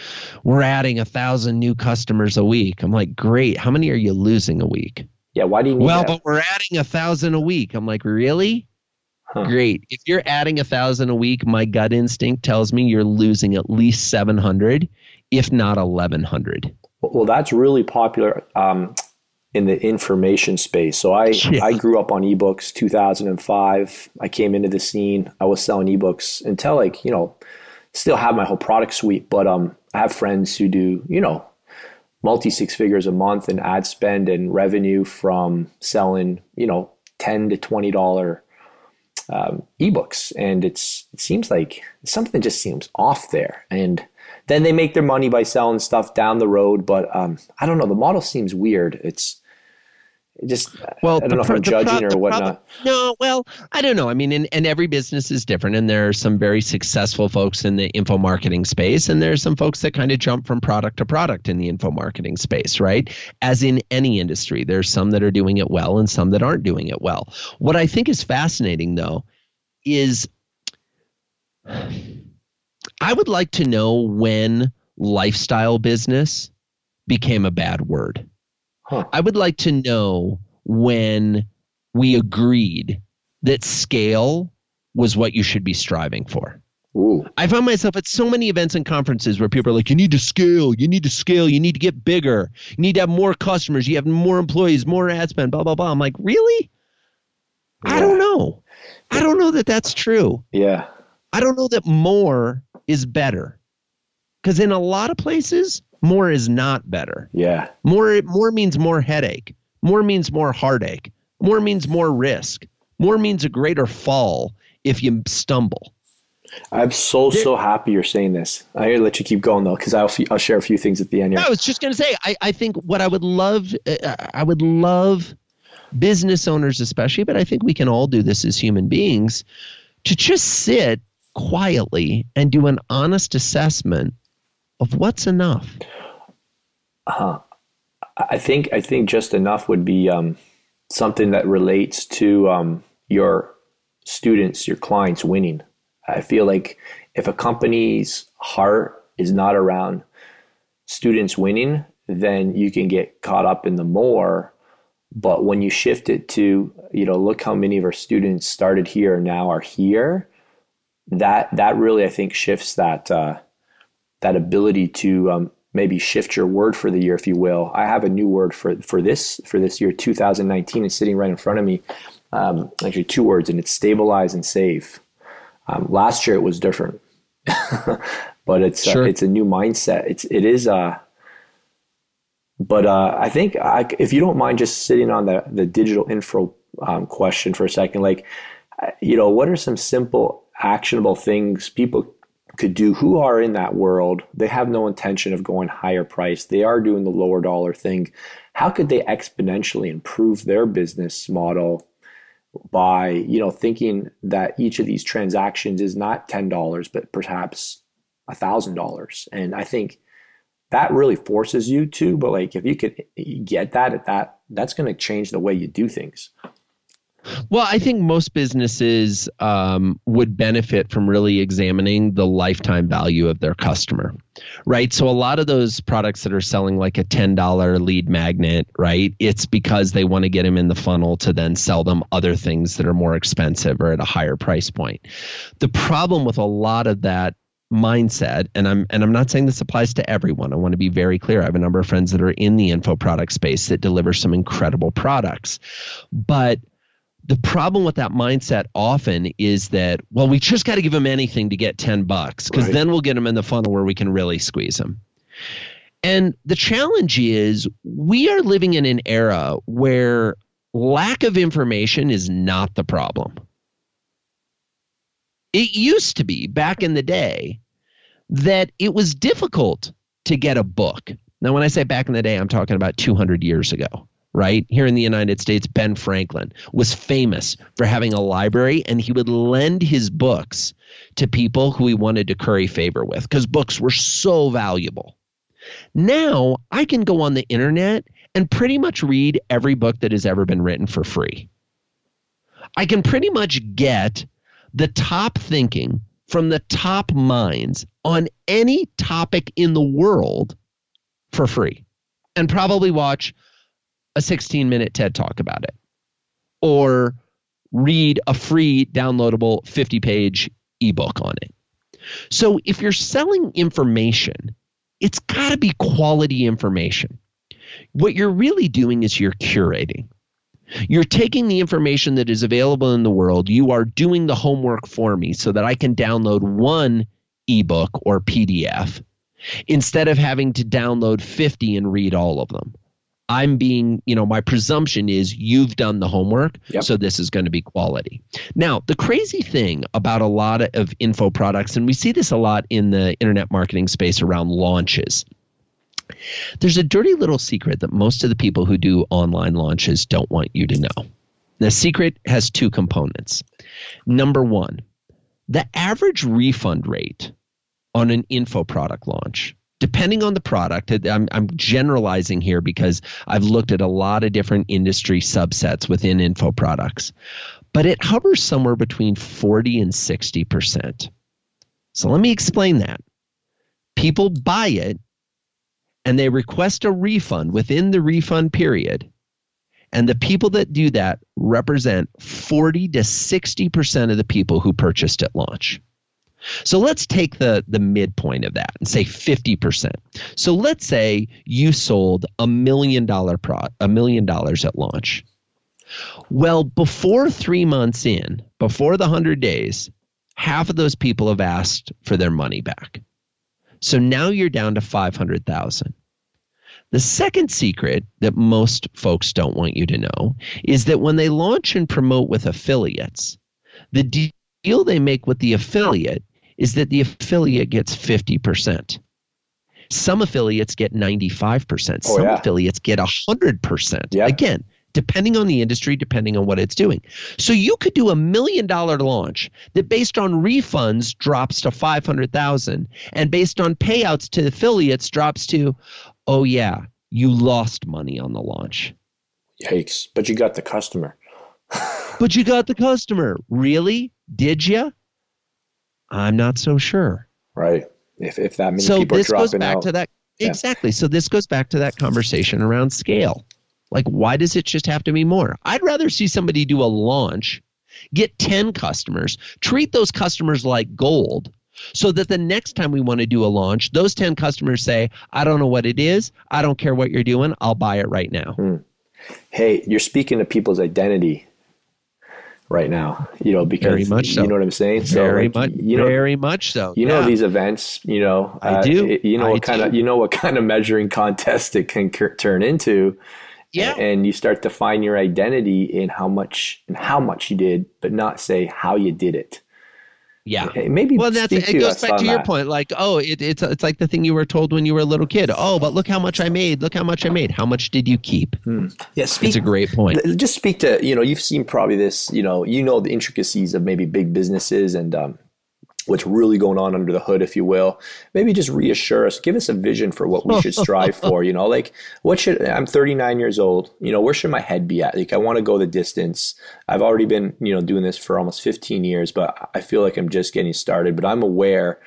we're adding a thousand new customers a week. I'm like, great. How many are you losing a week? Yeah. Why do you? Need Well, that? but we're adding a thousand a week. I'm like, really? Huh. Great. If you're adding a thousand a week, my gut instinct tells me you're losing at least 700, if not 1100. Well, that's really popular. Um, in the information space. So I <laughs> yeah. I grew up on ebooks 2005. I came into the scene. I was selling ebooks until like, you know, still have my whole product suite, but um I have friends who do, you know, multi six figures a month in ad spend and revenue from selling, you know, 10 to 20 dollar um, ebooks and it's it seems like something just seems off there and then they make their money by selling stuff down the road but um, i don't know the model seems weird it's just well, I don't know if I'm judging or whatnot. Problem, no, well, I don't know. I mean, and, and every business is different, and there are some very successful folks in the info marketing space, and there are some folks that kind of jump from product to product in the info marketing space, right? As in any industry, there's some that are doing it well and some that aren't doing it well. What I think is fascinating, though, is I would like to know when lifestyle business became a bad word Huh. I would like to know when we agreed that scale was what you should be striving for. Ooh. I found myself at so many events and conferences where people are like, you need to scale, you need to scale, you need to get bigger, you need to have more customers, you have more employees, more ad spend, blah, blah, blah. I'm like, really? Yeah. I don't know. I don't know that that's true. Yeah. I don't know that more is better. Because in a lot of places, more is not better. Yeah. More more means more headache. More means more heartache. More means more risk. More means a greater fall if you stumble. I'm so so happy you're saying this. I'm gonna let you keep going though, because I'll I'll share a few things at the end. Here. I was just gonna say I I think what I would love uh, I would love business owners especially, but I think we can all do this as human beings to just sit quietly and do an honest assessment of what's enough? Uh, I think I think just enough would be um, something that relates to um, your students, your clients winning. I feel like if a company's heart is not around students winning, then you can get caught up in the more. But when you shift it to, you know, look how many of our students started here and now are here, that that really I think shifts that uh, that ability to um, maybe shift your word for the year, if you will. I have a new word for for this for this year, 2019. It's sitting right in front of me. Um, actually, two words, and it's stabilize and save. Um, last year it was different, <laughs> but it's uh, sure. uh, it's a new mindset. It's it is. Uh, but uh, I think I, if you don't mind just sitting on the the digital info um, question for a second, like uh, you know, what are some simple actionable things people could do who are in that world they have no intention of going higher price they are doing the lower dollar thing. How could they exponentially improve their business model by you know thinking that each of these transactions is not $10 but perhaps $1000 and i think that really forces you to but like if you could get that at that that's going to change the way you do things well, I think most businesses um, would benefit from really examining the lifetime value of their customer, right? So, a lot of those products that are selling like a $10 lead magnet, right? It's because they want to get them in the funnel to then sell them other things that are more expensive or at a higher price point. The problem with a lot of that mindset and I'm and I'm not saying this applies to everyone. I want to be very clear. I have a number of friends that are in the info product space that deliver some incredible products. But the problem with that mindset often is that well we just got to give them anything to get 10 bucks because right. then we'll get them in the funnel where we can really squeeze them and the challenge is we are living in an era where lack of information is not the problem. It used to be back in the day that it was difficult to get a book. Now when i say back in the day i'm talking about 200 years ago right? Here in the United States, Ben Franklin was famous for having a library and he would lend his books to people who he wanted to curry favor with because books were so valuable. Now I can go on the internet and pretty much read every book that has ever been written for free. I can pretty much get the top thinking from the top minds on any topic in the world for free and probably watch a 16 minute TED talk about it or read a free downloadable 50 page ebook on it. So if you're selling information, it's got to be quality information. What you're really doing is you're curating. You're taking the information that is available in the world, you are doing the homework for me so that I can download one ebook or PDF instead of having to download 50 and read all of them. I'm being, you know, my presumption is you've done the homework, yep. so this is going to be quality. Now, the crazy thing about a lot of info products, and we see this a lot in the internet marketing space around launches. There's a dirty little secret that most of the people who do online launches don't want you to know. The secret has two components. Number one, the average refund rate on an info product launch depending on the product, I'm, I'm generalizing here because I've looked at a lot of different industry subsets within info products, but it hovers somewhere between 40 and 60%. So let me explain that. People buy it and they request a refund within the refund period. And the people that do that represent 40 to 60% of the people who purchased at launch. So let's take the, the midpoint of that and say 50%. So let's say you sold a million dollar pro a million dollars at launch. Well, before three months in, before the 100 days, half of those people have asked for their money back. So now you're down to 500,000. The second secret that most folks don't want you to know is that when they launch and promote with affiliates, the deal they make with the affiliate is that the affiliate gets 50%. Some affiliates get 95%. Some yeah. affiliates get 100%. Yeah. Again, depending on the industry, depending on what it's doing. So you could do a million dollar launch that based on refunds drops to 500,000 and based on payouts to affiliates drops to oh yeah, you lost money on the launch. Yikes, but you got the customer. <laughs> but you got the customer. Really? Did you? I'm not so sure. Right. If, if that many so this goes back out. to that yeah. exactly. So this goes back to that conversation around scale. Like, why does it just have to be more? I'd rather see somebody do a launch Get 10 customers. Treat those customers like gold so that the next time we want to do a launch, those 10 customers say, I don't know what it is. I don't care what you're doing. I'll buy it right now. Hmm. Hey, you're speaking to people's identity right now, you know, because very much so. you know what I'm saying? So very like, much, you know, very much so. You yeah. know, these events, you know, I uh, do. you know, I what kind of, you know, what kind of measuring contest it can turn into. Yeah. And you start to find your identity in how much and how much you did, but not say how you did it. Yeah, maybe. Well, that's it. Goes back to your that. point. Like, oh, it, it's it's like the thing you were told when you were a little kid. Oh, but look how much I made. Look how much I made. How much did you keep? Hmm. Yeah, speak, it's a great point. Just speak to you know you've seen probably this. You know, you know the intricacies of maybe big businesses and um, what's really going on under the hood, if you will. Maybe just reassure us, give us a vision for what we should strive for. You know, like what should I'm 39 years old. You know, where should my head be at? Like I want to go the distance. I've already been you know doing this for almost 15 years, but I feel like I'm just getting started. But I'm aware.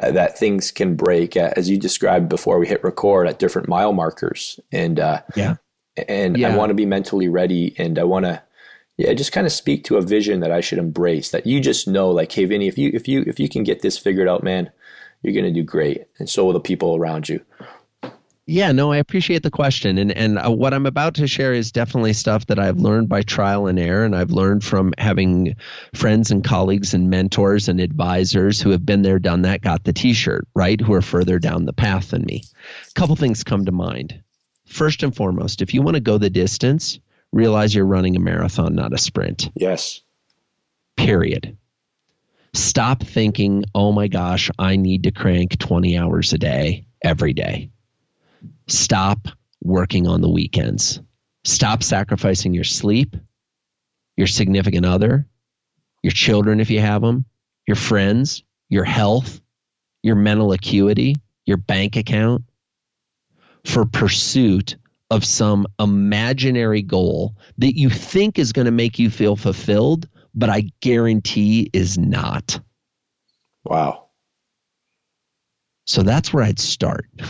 Uh, that things can break, uh, as you described before we hit record, at different mile markers, and uh, yeah, and yeah. I want to be mentally ready, and I want to yeah, just kind of speak to a vision that I should embrace that you just know like, hey Vinny, if you if you if you can get this figured out, man, you're gonna do great. And so will the people around you. Yeah, no, I appreciate the question, and and uh, what I'm about to share is definitely stuff that I've learned by trial and error, and I've learned from having friends and colleagues and mentors and advisors who have been there, done that, got the T-shirt right, who are further down the path than me. A couple things come to mind. First and foremost, if you want to go the distance, realize you're running a marathon, not a sprint. Yes. Period. Stop thinking, oh my gosh, I need to crank 20 hours a day every day. Stop working on the weekends. Stop sacrificing your sleep, your significant other, your children if you have them, your friends, your health, your mental acuity, your bank account for pursuit of some imaginary goal that you think is going to make you feel fulfilled, but I guarantee is not. Wow. So that's where I'd start. <laughs>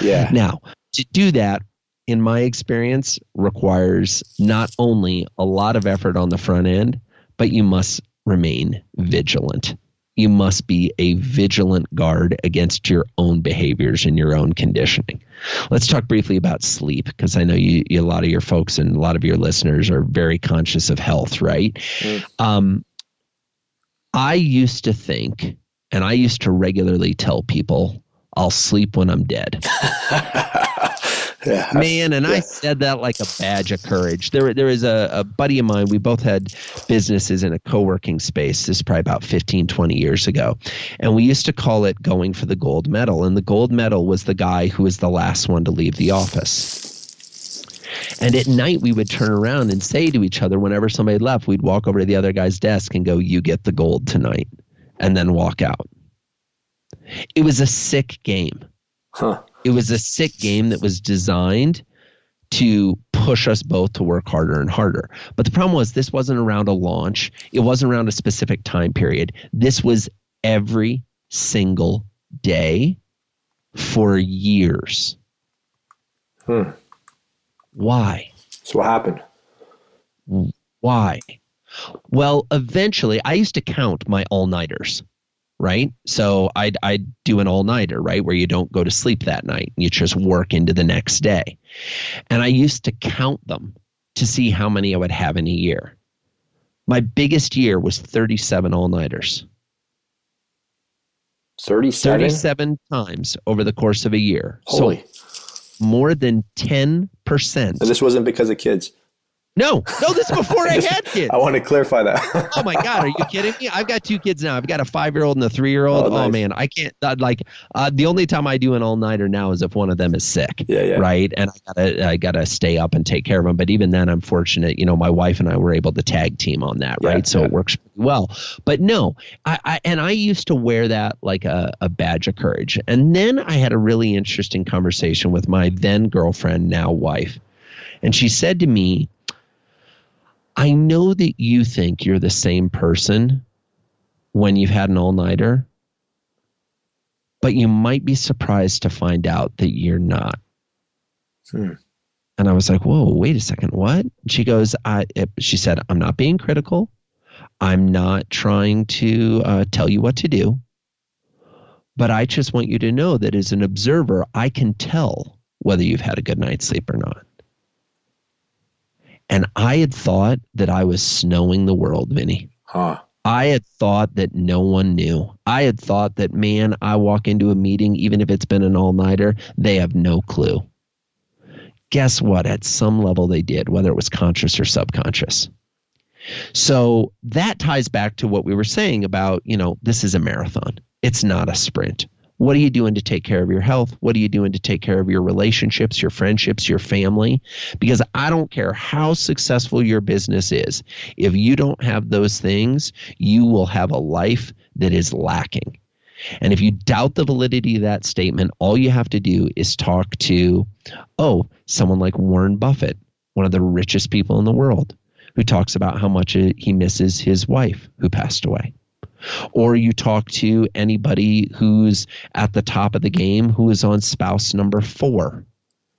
Yeah. now, to do that, in my experience, requires not only a lot of effort on the front end, but you must remain vigilant you must be a vigilant guard against your own behaviors and your own conditioning. Let's talk briefly about sleep because I know you, you, a lot of your folks and a lot of your listeners are very conscious of health, right? Mm. Um, I used to think, and I used to regularly tell people, I'll sleep when I'm dead. <laughs> Yeah, Man, and yeah. I said that like a badge of courage. There, there is a, a buddy of mine. We both had businesses in a co-working space. This is probably about 15, 20 years ago. And we used to call it going for the gold medal. And the gold medal was the guy who was the last one to leave the office. And at night, we would turn around and say to each other, whenever somebody left, we'd walk over to the other guy's desk and go, You get the gold tonight, and then walk out. It was a sick game. Huh. It was a sick game that was designed to push us both to work harder and harder. But the problem was this wasn't around a launch. It wasn't around a specific time period. This was every single day for years. Hmm. Why? So what happened? Why? Well, eventually I used to count my all-nighters right? So I'd, I'd do an all nighter, right? Where you don't go to sleep that night. You just work into the next day. And I used to count them to see how many I would have in a year. My biggest year was 37 all nighters. 37? 37 times over the course of a year. Holy. So more than 10%. And this wasn't because of kids. No, no, this is before I, <laughs> just, I had kids. I want to clarify that. oh my God, are you kidding me? I've got two kids now. I've got a five year old and a three year old. Oh, nice. oh, man, I can't. Uh, like, uh, the only time I do an all nighter now is if one of them is sick. Yeah, yeah. Right, and I gotta, I gotta stay up and take care of them. But even then, I'm fortunate. You know, my wife and I were able to tag team on that. Right, yeah, so yeah. it works well. But no, I, I and I used to wear that like a, a badge of courage. And then I had a really interesting conversation with my then girlfriend, now wife, and she said to me I know that you think you're the same person when you've had an all nighter, but you might be surprised to find out that you're not. Hmm. And I was like, whoa, wait a second, what? She goes, I, she said, I'm not being critical. I'm not trying to uh, tell you what to do, but I just want you to know that as an observer, I can tell whether you've had a good night's sleep or not. And I had thought that I was snowing the world, Vinny. Huh. I had thought that no one knew. I had thought that, man, I walk into a meeting, even if it's been an all nighter, they have no clue. Guess what? At some level, they did, whether it was conscious or subconscious. So that ties back to what we were saying about, you know, this is a marathon, it's not a sprint. What are you doing to take care of your health? What are you doing to take care of your relationships, your friendships, your family? Because I don't care how successful your business is. If you don't have those things, you will have a life that is lacking. And if you doubt the validity of that statement, all you have to do is talk to, oh, someone like Warren Buffett, one of the richest people in the world, who talks about how much he misses his wife who passed away or you talk to anybody who's at the top of the game who is on spouse number four.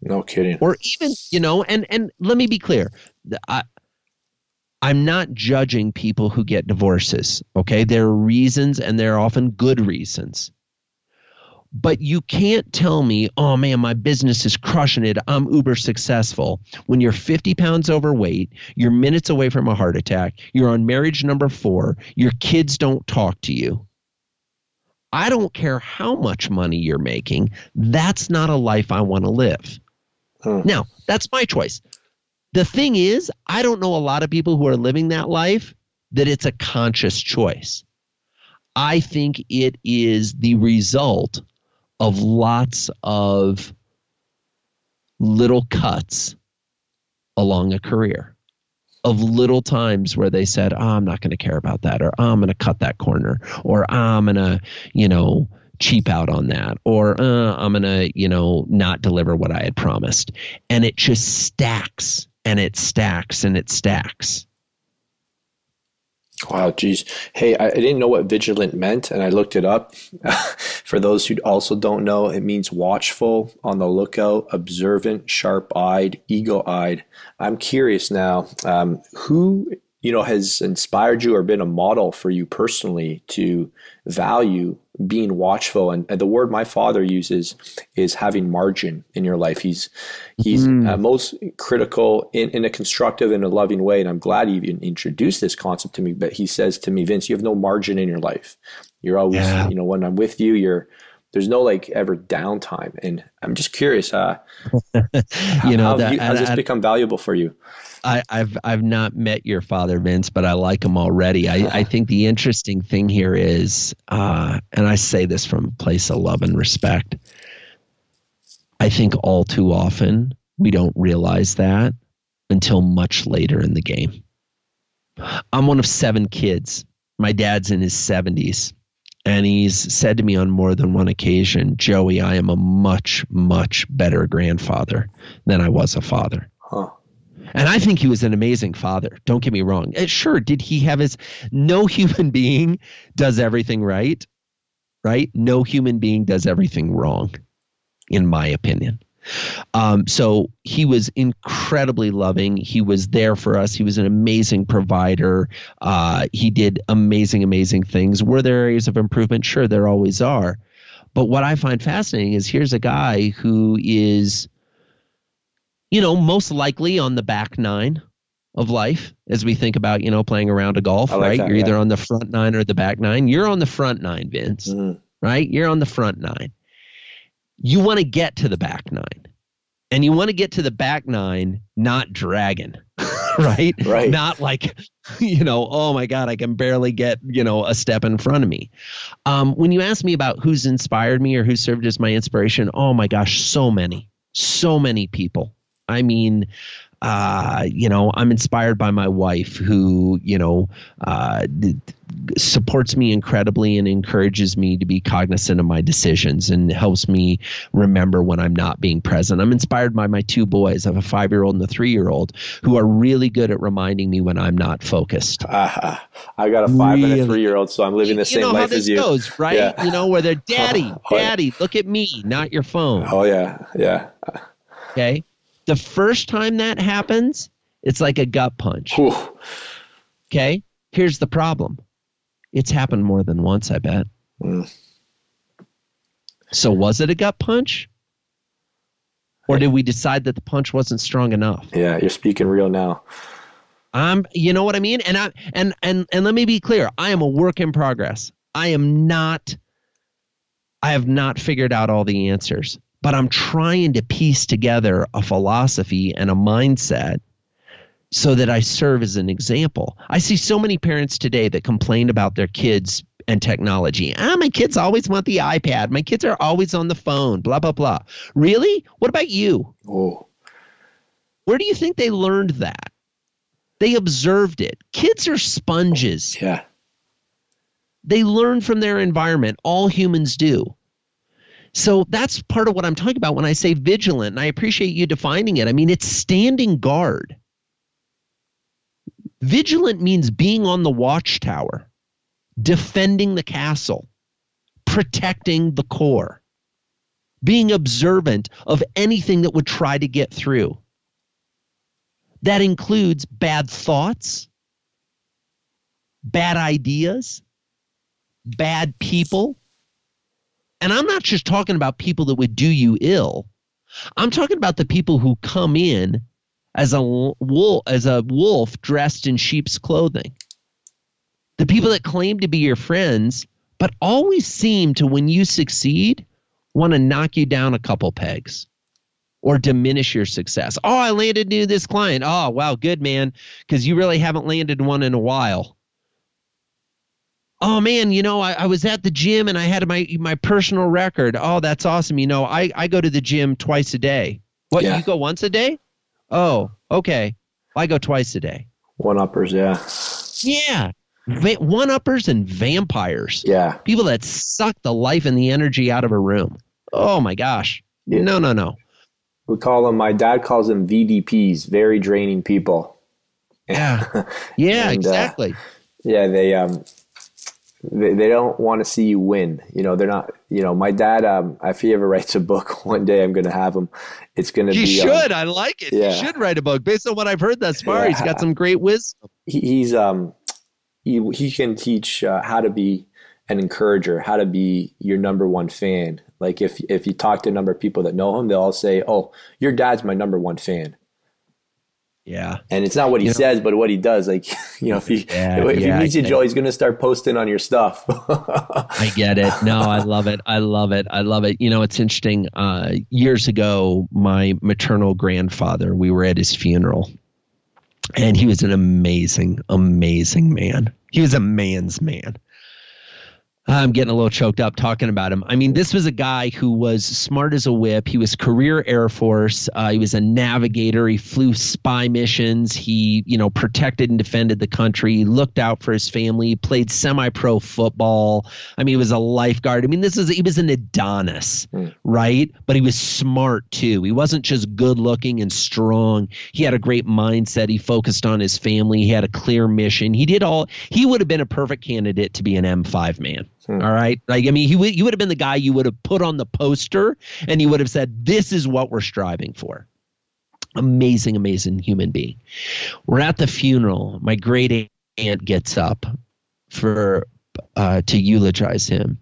No kidding. Or even, you know, and and let me be clear. I, I'm not judging people who get divorces. Okay. There are reasons and there are often good reasons. But you can't tell me, oh man, my business is crushing it. I'm uber successful. When you're 50 pounds overweight, you're minutes away from a heart attack, you're on marriage number four, your kids don't talk to you. I don't care how much money you're making. That's not a life I want to live. Hmm. Now, that's my choice. The thing is, I don't know a lot of people who are living that life that it's a conscious choice. I think it is the result of lots of little cuts along a career of little times where they said, oh, I'm not going to care about that, or oh, I'm going to cut that corner, or oh, I'm going to, you know, cheap out on that, or uh, I'm going to, you know, not deliver what I had promised. And it just stacks and it stacks and it stacks. Wow, geez. Hey, I, I, didn't know what vigilant meant, and I looked it up. <laughs> For those who also don't know, it means watchful, on the lookout, observant, sharp eyed, eagle eyed. I'm curious now, um, who you know has inspired you or been a model for you personally to value being watchful and, and the word my father uses is having margin in your life he's he's mm. uh, most critical in, in a constructive and a loving way and i'm glad you even introduced this concept to me but he says to me vince you have no margin in your life you're always yeah. you know when i'm with you you're there's no like ever downtime and i'm just curious uh <laughs> you know how, that, you, has this become valuable for you I, have I've not met your father, Vince, but I like him already. I, I think the interesting thing here is, uh, and I say this from a place of love and respect. I think all too often we don't realize that until much later in the game. I'm one of seven kids. My dad's in his 70s. And he's said to me on more than one occasion, Joey, I am a much, much better grandfather than I was a father. Huh. And I think he was an amazing father. Don't get me wrong. Uh, sure, did he have his no human <laughs> being does everything right? Right? No human being does everything wrong, in my opinion. Um, so he was incredibly loving. He was there for us. He was an amazing provider. Uh, he did amazing, amazing things. Were there areas of improvement? Sure, there always are. But what I find fascinating is here's a guy who is you know, most likely on the back nine of life as we think about, you know, playing around a golf, like right? That, You're yeah. either on the front nine or the back nine. You're on the front nine, Vince, mm-hmm. right? You're on the front nine. You want to get to the back nine. And you want to get to the back nine, not dragon, <laughs> right? Right. Not like, you know, oh my God, I can barely get, you know, a step in front of me. Um, when you ask me about who's inspired me or who served as my inspiration, oh my gosh, so many, so many people. I mean, uh, you know, I'm inspired by my wife who, you know, uh, supports me incredibly and encourages me to be cognizant of my decisions and helps me remember when I'm not being present. I'm inspired by my two boys. I have a five year old and a three year old who are really good at reminding me when I'm not focused. Uh, <laughs> I got a five really? and a three year old, so I'm living the you same life as you. Goes, right? Yeah. You know, where they're <laughs> daddy, oh, daddy, yeah. look at me, not your phone. Oh, yeah. Yeah. Okay. The first time that happens, it's like a gut punch. Okay. Here's the problem it's happened more than once, I bet. Mm. So, was it a gut punch? Or did we decide that the punch wasn't strong enough? Yeah, you're speaking real now. I'm you know what I mean? And I and and and let me be clear, I am a work in progress. I am not I have not figured out all the answers, but I'm trying to piece together a philosophy and a mindset so that I serve as an example. I see so many parents today that complain about their kids and technology. Ah, my kids always want the iPad. My kids are always on the phone, blah, blah, blah. Really? What about you? Oh. Where do you think they learned that? They observed it. Kids are sponges. Yeah. They learn from their environment. All humans do. So that's part of what I'm talking about when I say vigilant. And I appreciate you defining it. I mean, it's standing guard. Vigilant means being on the watchtower, defending the castle, protecting the core, being observant of anything that would try to get through. That includes bad thoughts, bad ideas, bad people. And I'm not just talking about people that would do you ill. I'm talking about the people who come in as a wolf as a wolf dressed in sheep's clothing. The people that claim to be your friends but always seem to when you succeed want to knock you down a couple pegs or diminish your success. Oh, I landed new this client. Oh, wow, good man, because you really haven't landed one in a while. Oh man, you know, I, I was at the gym and I had my my personal record. Oh, that's awesome. You know, I, I go to the gym twice a day. What Yeah. you go once a day? Oh, okay. I go twice a day. One uppers, yeah. Yeah. Va- one uppers and vampires. Yeah. People that suck the life and the energy out of a room. Oh my gosh. Yeah. No, no, no. We call them my dad calls them VDPs, very draining people. Yeah. <laughs> Yeah, And, uh, exactly. Yeah, they um they, they don't want to see you win. You know, they're not you know, my dad um if he ever <laughs> writes a book one day I'm gonna have him. It's gonna you be um, should. I like it. yeah. You should write a book based on what I've heard thus far. He's got some great wisdom. he, he's um he he can teach uh, how to be an encourager, how to be your number one fan. Like if if you talk to a number of people that know him, they'll all say, "Oh, your dad's my number one fan." Yeah. And it's not what he You know- says, but what he does. Like <laughs> you know, if he <laughs> Yeah, if yeah, he meets you, Joe, he's gonna start posting on your stuff. <laughs> I get it. No, I love it. I love it. I love it. You know, it's interesting. Uh, years ago, my maternal grandfather, we were at his funeral, and he was an amazing, amazing man. He was a man's man. I'm getting a little choked up talking about him. I mean, this was a guy who was smart as a whip. He was career Air Force. Uh, he was a navigator. He flew spy missions. He, you know, protected and defended the country. He looked out for his family. He played semi-pro football. I mean, he was a lifeguard. I mean, this is he was an Adonis, Hmm. right? But he was smart too. He wasn't just good looking and strong. He had a great mindset. He focused on his family. He had a clear mission. He did all. He would have been a perfect candidate to be an M5 man. Hmm. All right. Like, I mean, he would, you would have been the guy you would have put on the poster and you would have said, this is what we're striving for. Amazing, amazing human being. We're at the funeral. My great aunt gets up for uh, to eulogize him.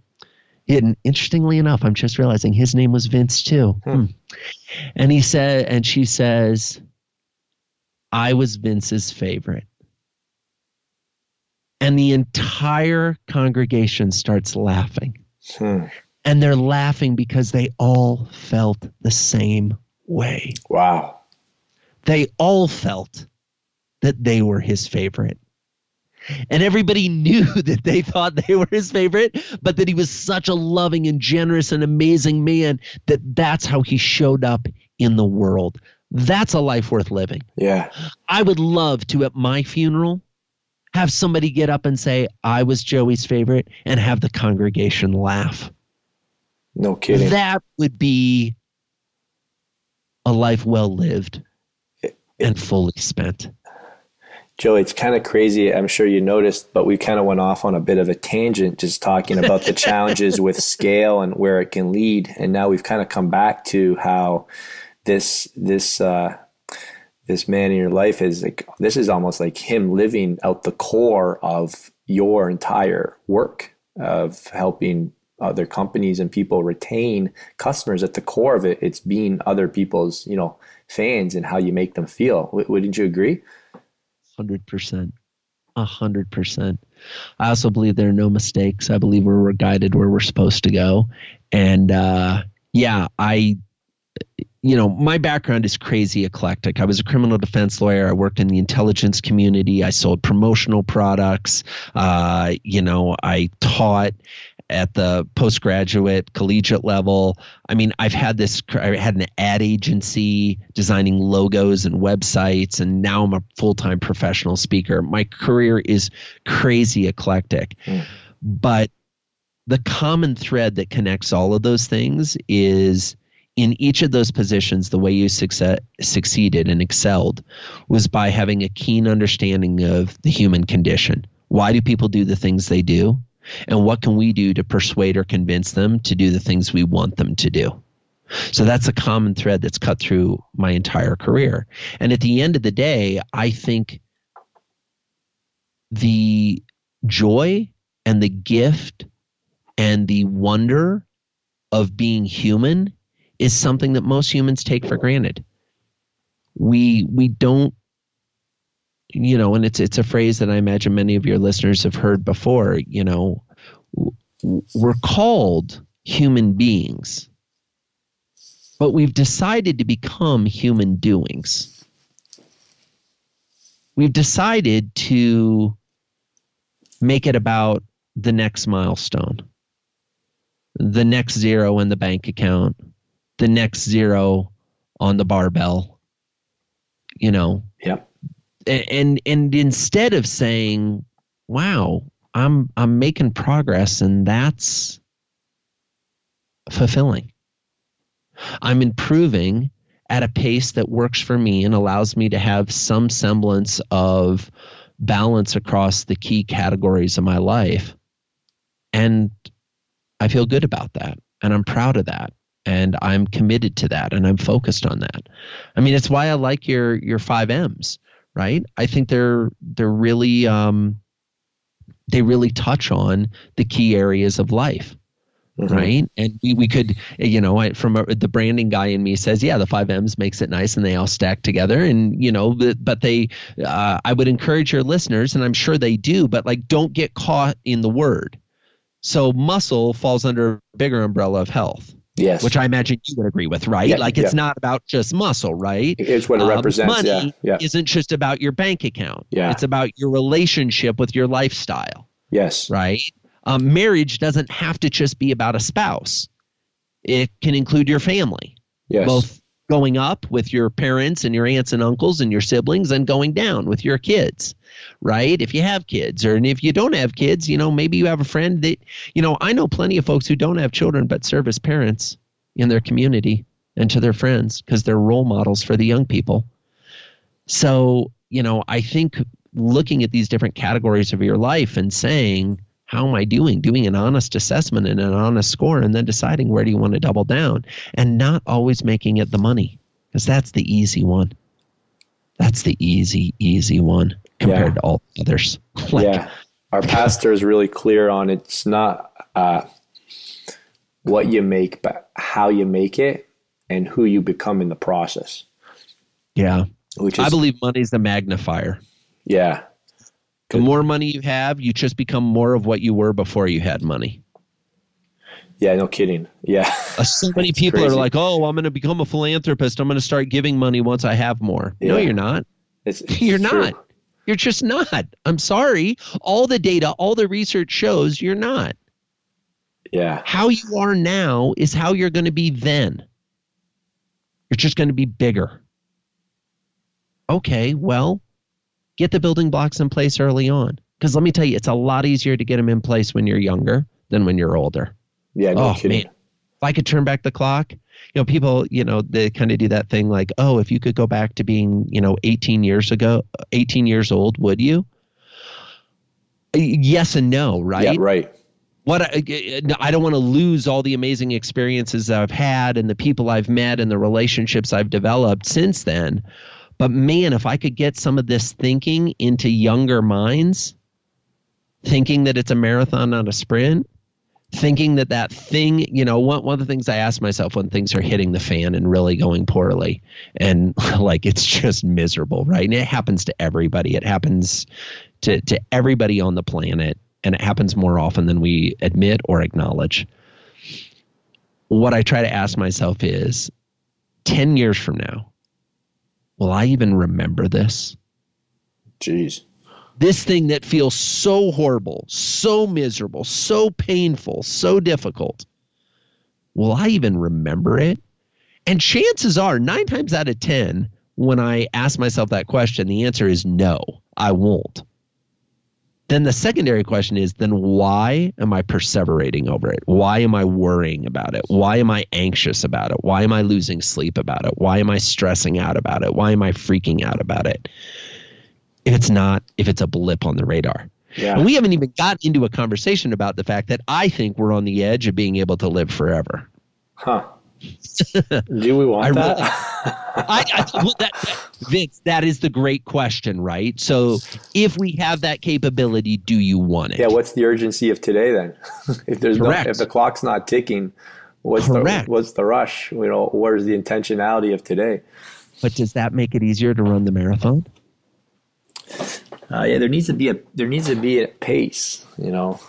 And interestingly enough, I'm just realizing his name was Vince too. Hmm. Hmm. And he said, and she says, I was Vince's favorite. And the entire congregation starts laughing. Hmm. And they're laughing because they all felt the same way. Wow. They all felt that they were his favorite. And everybody <laughs> knew that they thought they were his favorite, but that he was such a loving and generous and amazing man that that's how he showed up in the world. That's a life worth living. Yeah. I would love to, at my funeral, have somebody get up and say, I was Joey's favorite, and have the congregation laugh. No kidding. That would be a life well lived and fully spent. Joey, it's kind of crazy. I'm sure you noticed, but we kind of went off on a bit of a tangent just talking about the <laughs> challenges with scale and where it can lead. And now we've kind of come back to how this this uh, this man in your life is like this is almost like him living out the core of your entire work of helping other companies and people retain customers at the core of it it's being other people's you know fans and how you make them feel w- wouldn't you agree 100% a hundred percent. I also believe there are no mistakes. I believe we're guided where we're supposed to go. And uh, yeah, I, you know, my background is crazy eclectic. I was a criminal defense lawyer. I worked in the intelligence community. I sold promotional products. Uh, you know, I taught at the postgraduate collegiate level. I mean, I've had this, I had an ad agency designing logos and websites, and now I'm a full time professional speaker. My career is crazy eclectic. Mm. But the common thread that connects all of those things is in each of those positions, the way you succe- succeeded and excelled was by having a keen understanding of the human condition. Why do people do the things they do? And what can we do to persuade or convince them to do the things we want them to do? So that's a common thread that's cut through my entire career. And at the end of the day, I think the joy and the gift and the wonder of being human is something that most humans take for granted. We we don't you know, and it's it's a phrase that I imagine many of your listeners have heard before. You know, we're called human beings, but we've decided to become human doings. We've decided to make it about the next milestone, the next zero in the bank account, the next zero on the barbell. You know. Yep and and instead of saying, "Wow, I'm I'm making progress," and that's fulfilling. I'm improving at a pace that works for me and allows me to have some semblance of balance across the key categories of my life. And I feel good about that. And I'm proud of that. And I'm committed to that. And I'm focused on that. I mean, it's why I like your your five M's right? I think they're they're really um, they really touch on the key areas of life. Mm-hmm. right? And we, we could, you know, I, from a, the branding guy in me says, yeah, the five M's makes it nice, and they all stack together, and you know, the, but they, uh, I would encourage your listeners, and I'm sure they do, but like, don't get caught in the word. So muscle falls under a bigger umbrella of health. Yes. Which I imagine you would agree with, right? Yeah, like it's yeah. not about just muscle, right? It's what it um, represents. Money yeah, isn't just about your bank account. Yeah. It's about your relationship with your lifestyle. Yes. Right? Um, marriage doesn't have to just be about a spouse. It can include your family. Yes. Both going up with your parents and your aunts and uncles and your siblings and going down with your kids right? If you have kids, or and if you don't have kids, you know, maybe you have a friend that, you know, I know plenty of folks who don't have children but serve as parents in their community and to their friends because they're role models for the young people. So, you know, I think looking at these different categories of your life and saying, how am I doing? Doing an honest assessment and an honest score, and then deciding where do you want to double down, and not always making it the money because that's the easy one. That's the easy, easy one compared yeah. to all others. <laughs> like, yeah, our pastor is really clear on it's not uh, what you make, but how you make it and who you become in the process. Yeah, which is, I believe money's the magnifier. Yeah, the more money you have, you just become more of what you were before you had money. Yeah, no kidding. Yeah. Uh, so <laughs> many people crazy. are like, "Oh, I'm going to become a philanthropist. I'm going to start giving money once I have more." Yeah. No, you're not. It's, it's <laughs> you're true. not. You're just not. I'm sorry. All the data, all the research shows you're not. Yeah. How you are now is how you're going to be then. You're just going to be bigger. Okay, well, get the building blocks in place early on. Because let me tell you, it's a lot easier to get them in place when you're younger than when you're older. Yeah, no oh, kidding. Man. If I could turn back the clock, you know, people, you know, they kind of do that thing like, oh, if you could go back to being, you know, 18 years ago, 18 years old, would you? Yes and no, right? Yeah, right. What I, I don't want to lose all the amazing experiences I've had and the people I've met and the relationships I've developed since then. But man, if I could get some of this thinking into younger minds, thinking that it's a marathon, not a sprint, thinking that that thing, you know, one, one of the things I ask myself when things are hitting the fan and really going poorly and <laughs> like it's just miserable, right? And it happens to everybody. It happens to, to everybody on the planet and it happens more often than we admit or acknowledge. What I try to ask myself is 10 years from now, will I even remember this? Jeez this thing that feels so horrible, so miserable, so painful, so difficult. Will I even remember it? And chances are, nine times out of 10, when I ask myself that question, the answer is no, I won't. Then the secondary question is then why am I perseverating over it? Why am I worrying about it? Why am I anxious about it? Why am I losing sleep about it? Why am I stressing out about it? Why am I freaking out about it? if it's not if it's a blip on the radar. Yeah. And we haven't even gotten into a conversation about the fact that I think we're on the edge of being able to live forever. Huh. <laughs> Do we want I that? Really, <laughs> I, I well, that, Vince, that is the great question, right? So, if we have that capability, do you want it? Yeah. What's the urgency of today then? <laughs> if there's Correct. no, if the clock's not ticking, what's Correct. the what's the rush? You know, where's the intentionality of today? But does that make it easier to run the marathon? Uh, yeah, there needs to be a there needs to be a pace. You know,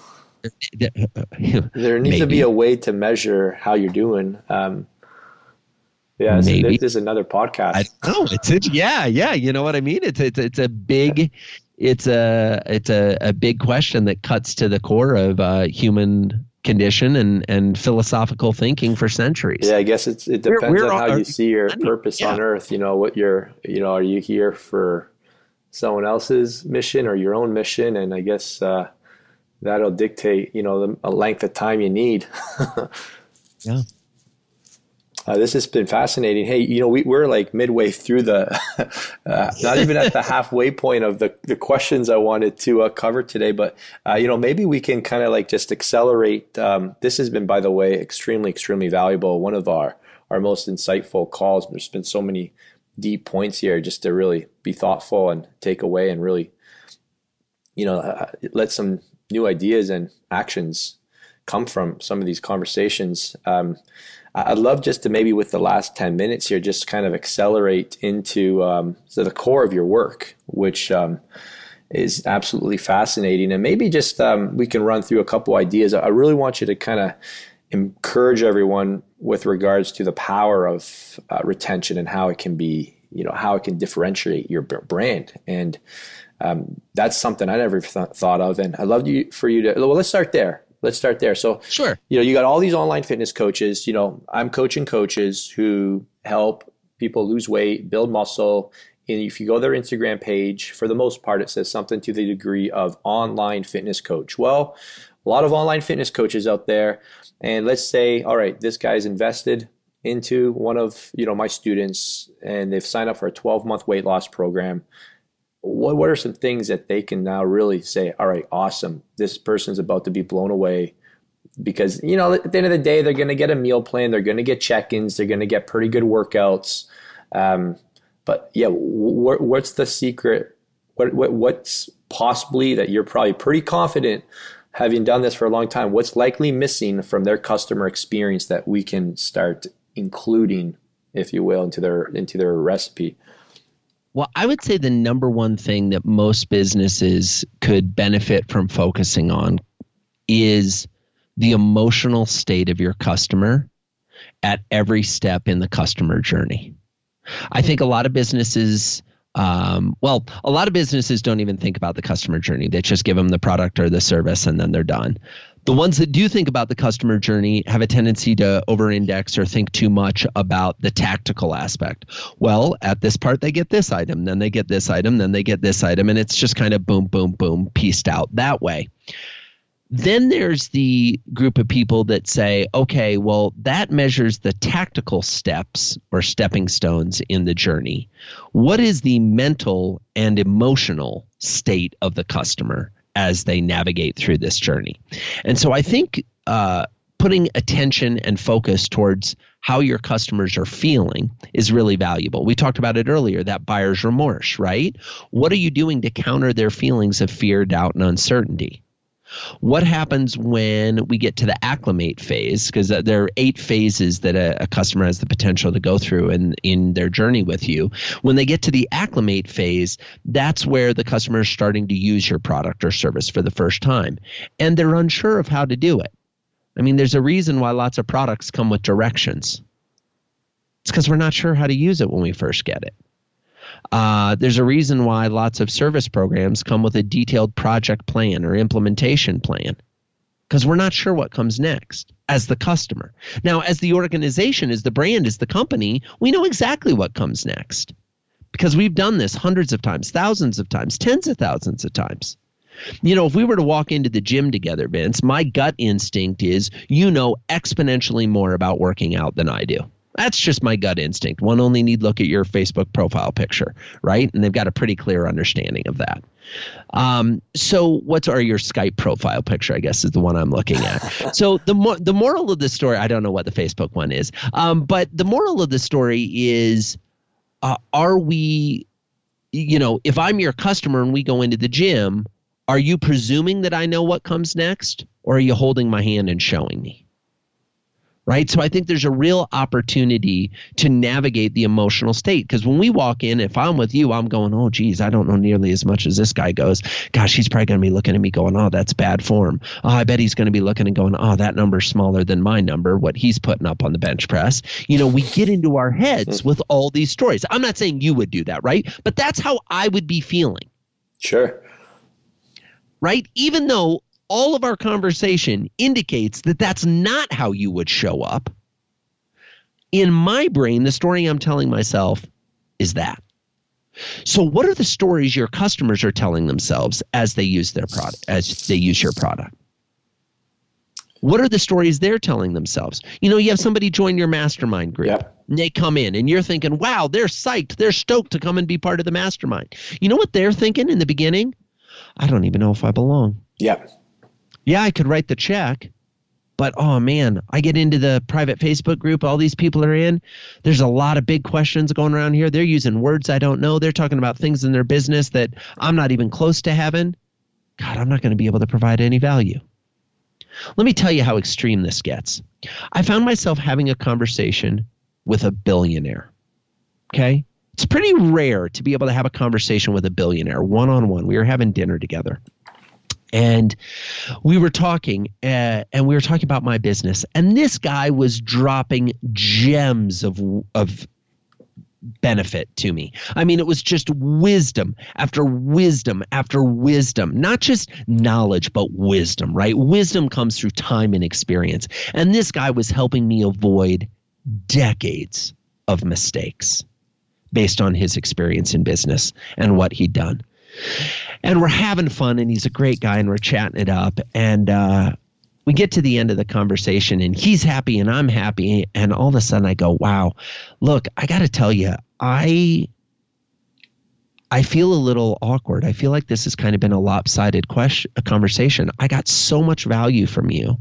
<laughs> there needs Maybe. to be a way to measure how you're doing. Um, yeah, so Maybe. this is another podcast. No, it's, it's yeah, yeah. You know what I mean? It's it's it's a big, it's a it's a, a big question that cuts to the core of uh, human condition and and philosophical thinking for centuries. Yeah, I guess it's it depends we're, we're on how you see your purpose yeah. on Earth. You know what you're you know are you here for someone else's mission or your own mission, and I guess uh, that'll dictate, you know, the length of time you need. <laughs> yeah. Uh, this has been fascinating. Hey, you know, we, we're like midway through the, <laughs> uh, not even at the <laughs> halfway point of the, the questions I wanted to uh, cover today, but, uh, you know, maybe we can kind of like just accelerate. Um, this has been, by the way, extremely, extremely valuable. One of our, our most insightful calls. There's been so many deep points here just to really be thoughtful and take away and really, you know, uh, let some new ideas and actions come from some of these conversations. Um, I'd love just to maybe with the last 10 minutes here, just kind of accelerate into um, so the core of your work, which um, is absolutely fascinating. And maybe just um, we can run through a couple ideas. I really want you to kind of encourage everyone with regards to the power of uh, retention and how it can be, you know, how it can differentiate your brand. And um, that's something I never th- thought of. And I'd love you for you to, well, let's start there. Let's start there. So, sure. You know, you got all these online fitness coaches. You know, I'm coaching coaches who help people lose weight, build muscle. And if you go their Instagram page, for the most part, it says something to the degree of online fitness coach. Well, a lot of online fitness coaches out there and let's say all right this guy's invested into one of you know my students and they've signed up for a 12 month weight loss program what, what are some things that they can now really say all right awesome. This person's about to be blown away because you know at the end of the day they're going to get a meal plan they're going to get check-ins they're going to get pretty good workouts. Um, but yeah wh- what's the secret? What, what, what's possibly that you're probably pretty confident having done this for a long time, what's likely missing from their customer experience that we can start including, if you will, into their into their recipe? Well, I would say the number one thing that most businesses could benefit from focusing on is the emotional state of your customer at every step in the customer journey. I think a lot of businesses um, well, a lot of businesses don't even think about the customer journey. They just give them the product or the service and then they're done. The ones that do think about the customer journey have a tendency to over index or think too much about the tactical aspect. Well, at this part, they get this item, then they get this item, then they get this item, and it's just kind of boom, boom, boom, pieced out that way. Then there's the group of people that say, okay, well, that measures the tactical steps or stepping stones in the journey. What is the mental and emotional state of the customer as they navigate through this journey? And so I think uh, putting attention and focus towards how your customers are feeling is really valuable. We talked about it earlier that buyer's remorse, right? What are you doing to counter their feelings of fear, doubt, and uncertainty? What happens when we get to the acclimate phase? Because uh, there are eight phases that a, a, customer has the potential to go through in, in their journey with you. When they get to the acclimate phase, that's where the customer is starting to use your product or service for the first time. And they're unsure of how to do it. I mean, there's a reason why lots of products come with directions. It's because we're not sure how to use it when we first get it. Uh, there's a reason why lots of service programs come with a detailed project plan or implementation plan because we're not sure what comes next as the customer. Now, as the organization, as the brand, as the company, we know exactly what comes next because we've done this hundreds of times, thousands of times, tens of thousands of times. You know, if we were to walk into the gym together, Vince, my gut instinct is you know exponentially more about working out than I do. That's just my gut instinct. One only need look at your Facebook profile picture, right? And they've got a pretty clear understanding of that. Um, so, what's our your Skype profile picture? I guess is the one I'm looking at. <laughs> so the mo- the moral of the story, I don't know what the Facebook one is, um, but the moral of the story is, uh, are we, you know, if I'm your customer and we go into the gym, are you presuming that I know what comes next, or are you holding my hand and showing me? Right? So I think there's a real opportunity to navigate the emotional state because when we walk in, if I'm with you, I'm going, oh, geez, I don't know nearly as much as this guy goes. Gosh, he's probably going to be looking at me going, oh, that's bad form. Oh, I bet he's going to be looking and going, oh, that number's smaller than my number, what he's putting up on the bench press. You know, we get into our heads mm. with all these stories. I'm not saying you would do that, right? But that's how I would be feeling. Sure. Right? Even though all of our conversation indicates that that's not how you would show up. In my brain, the story I'm telling myself is that. So what are the stories your customers are telling themselves as they use their product as they use your product? What are the stories they're telling themselves? You know, you have somebody join your mastermind group. Yep. And they come in and you're thinking, wow, they're psyched. They're stoked to come and be part of the mastermind. You know what they're thinking in the beginning? I don't even know if I belong. Yep yeah, I could write the check, but oh man, I get into the private Facebook group, all these people are in. There's a lot of big questions going around here. They're using words I don't know. They're talking about things in their business that I'm not even close to having. God, I'm not going to be able to provide any value. Let me tell you how extreme this gets. I found myself having a conversation with a billionaire. Okay? It's pretty rare to be able to have a conversation with a billionaire one on one. We were having dinner together and we were talking uh, and we were talking about my business and this guy was dropping gems of of benefit to me. I mean, it was just wisdom after wisdom after wisdom, not just knowledge, but wisdom, right? Wisdom comes through time and experience. And this guy was helping me avoid decades of mistakes based on his experience in business and what he'd done and we're having fun and he's a great guy and we're chatting it up. And uh, we get to the end of the conversation and he's happy and I'm happy. And all of a sudden I go wow. Look I got to tell you I I feel a little awkward. I feel like this has kind of been a lopsided question a conversation. I got so much value from you.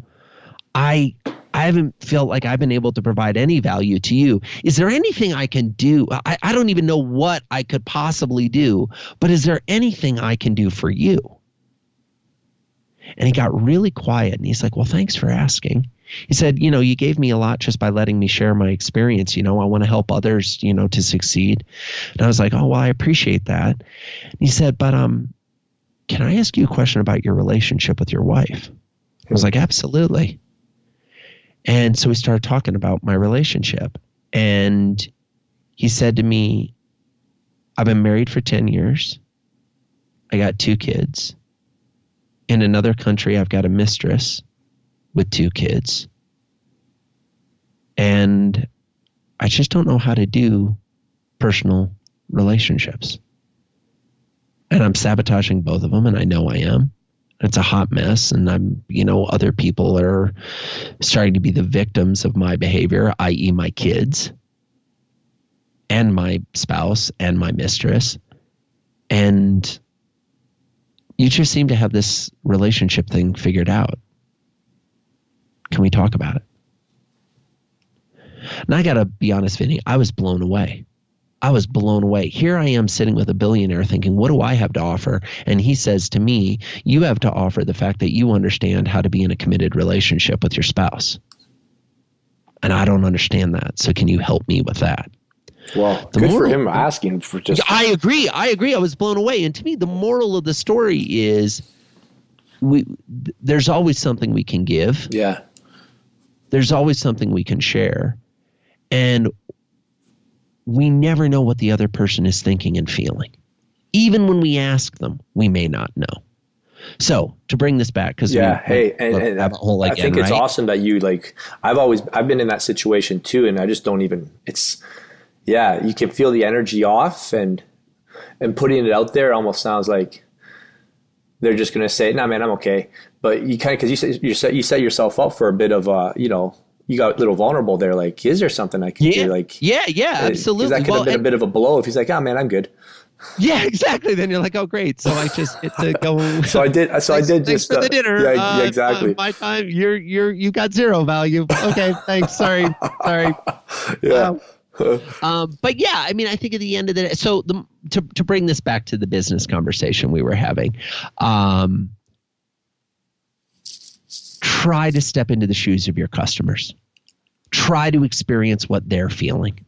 I I haven't felt like I've been able to provide any value to you. Is there anything I can do? I, I don't even know what I could possibly do, but is there anything I can do for you? And he got really quiet and he's like, Well, thanks for asking. He said, You know, you gave me a lot just by letting me share my experience. You know, I want to help others, you know, to succeed. And I was like, Oh, well, I appreciate that. And he said, But um, can I ask you a question about your relationship with your wife? I was like, Absolutely. And so we started talking about my relationship. And he said to me, I've been married for 10 years. I got two kids. In another country, I've got a mistress with two kids. And I just don't know how to do personal relationships. And I'm sabotaging both of them, and I know I am it's a hot mess and i'm you know other people are starting to be the victims of my behavior i.e my kids and my spouse and my mistress. And you just seem to have this relationship thing figured out. Can we talk about it? And I got to be honest, Vinny, I was blown away. I was blown away. Here I am sitting with a billionaire thinking, what do I have to offer? And he says to me, you have to offer the fact that you understand how to be in a committed relationship with your spouse. And I don't understand that. So can you help me with that? Well, the good moral, for him asking for just. I agree. I agree. I was blown away. And to me, the moral of the story is we there's always something we can give. Yeah. There's always something we can share. And we never know what the other person is thinking and feeling. Even when we ask them, we may not know. So to bring this back, because yeah, we, hey, and, and I, again, I think it's right? awesome that you like. I've always I've been in that situation too, and I just don't even. It's yeah, you can feel the energy off, and and putting it out there almost sounds like they're just going to say, "Nah, man, I'm okay." But you kind of because you set, you set you set yourself up for a bit of uh, you know you got a little vulnerable there. Like, is there something I can yeah. do? Like, yeah, yeah, absolutely. That could well, have been and, a bit of a blow if he's like, oh man, I'm good. <laughs> Yeah, exactly. Then you're like, oh great. So I just get to go. <laughs> so I did. So thanks, I did just for uh, the dinner. Yeah, yeah uh, exactly. Uh, my time. You're you're you got zero value. Okay, thanks. Sorry, sorry. <laughs> Yeah. um, but yeah, I mean, I think at the end of the day, so the, to to bring this back to the business conversation we were having, um, try to step into the shoes of your customers. Try to experience what they're feeling.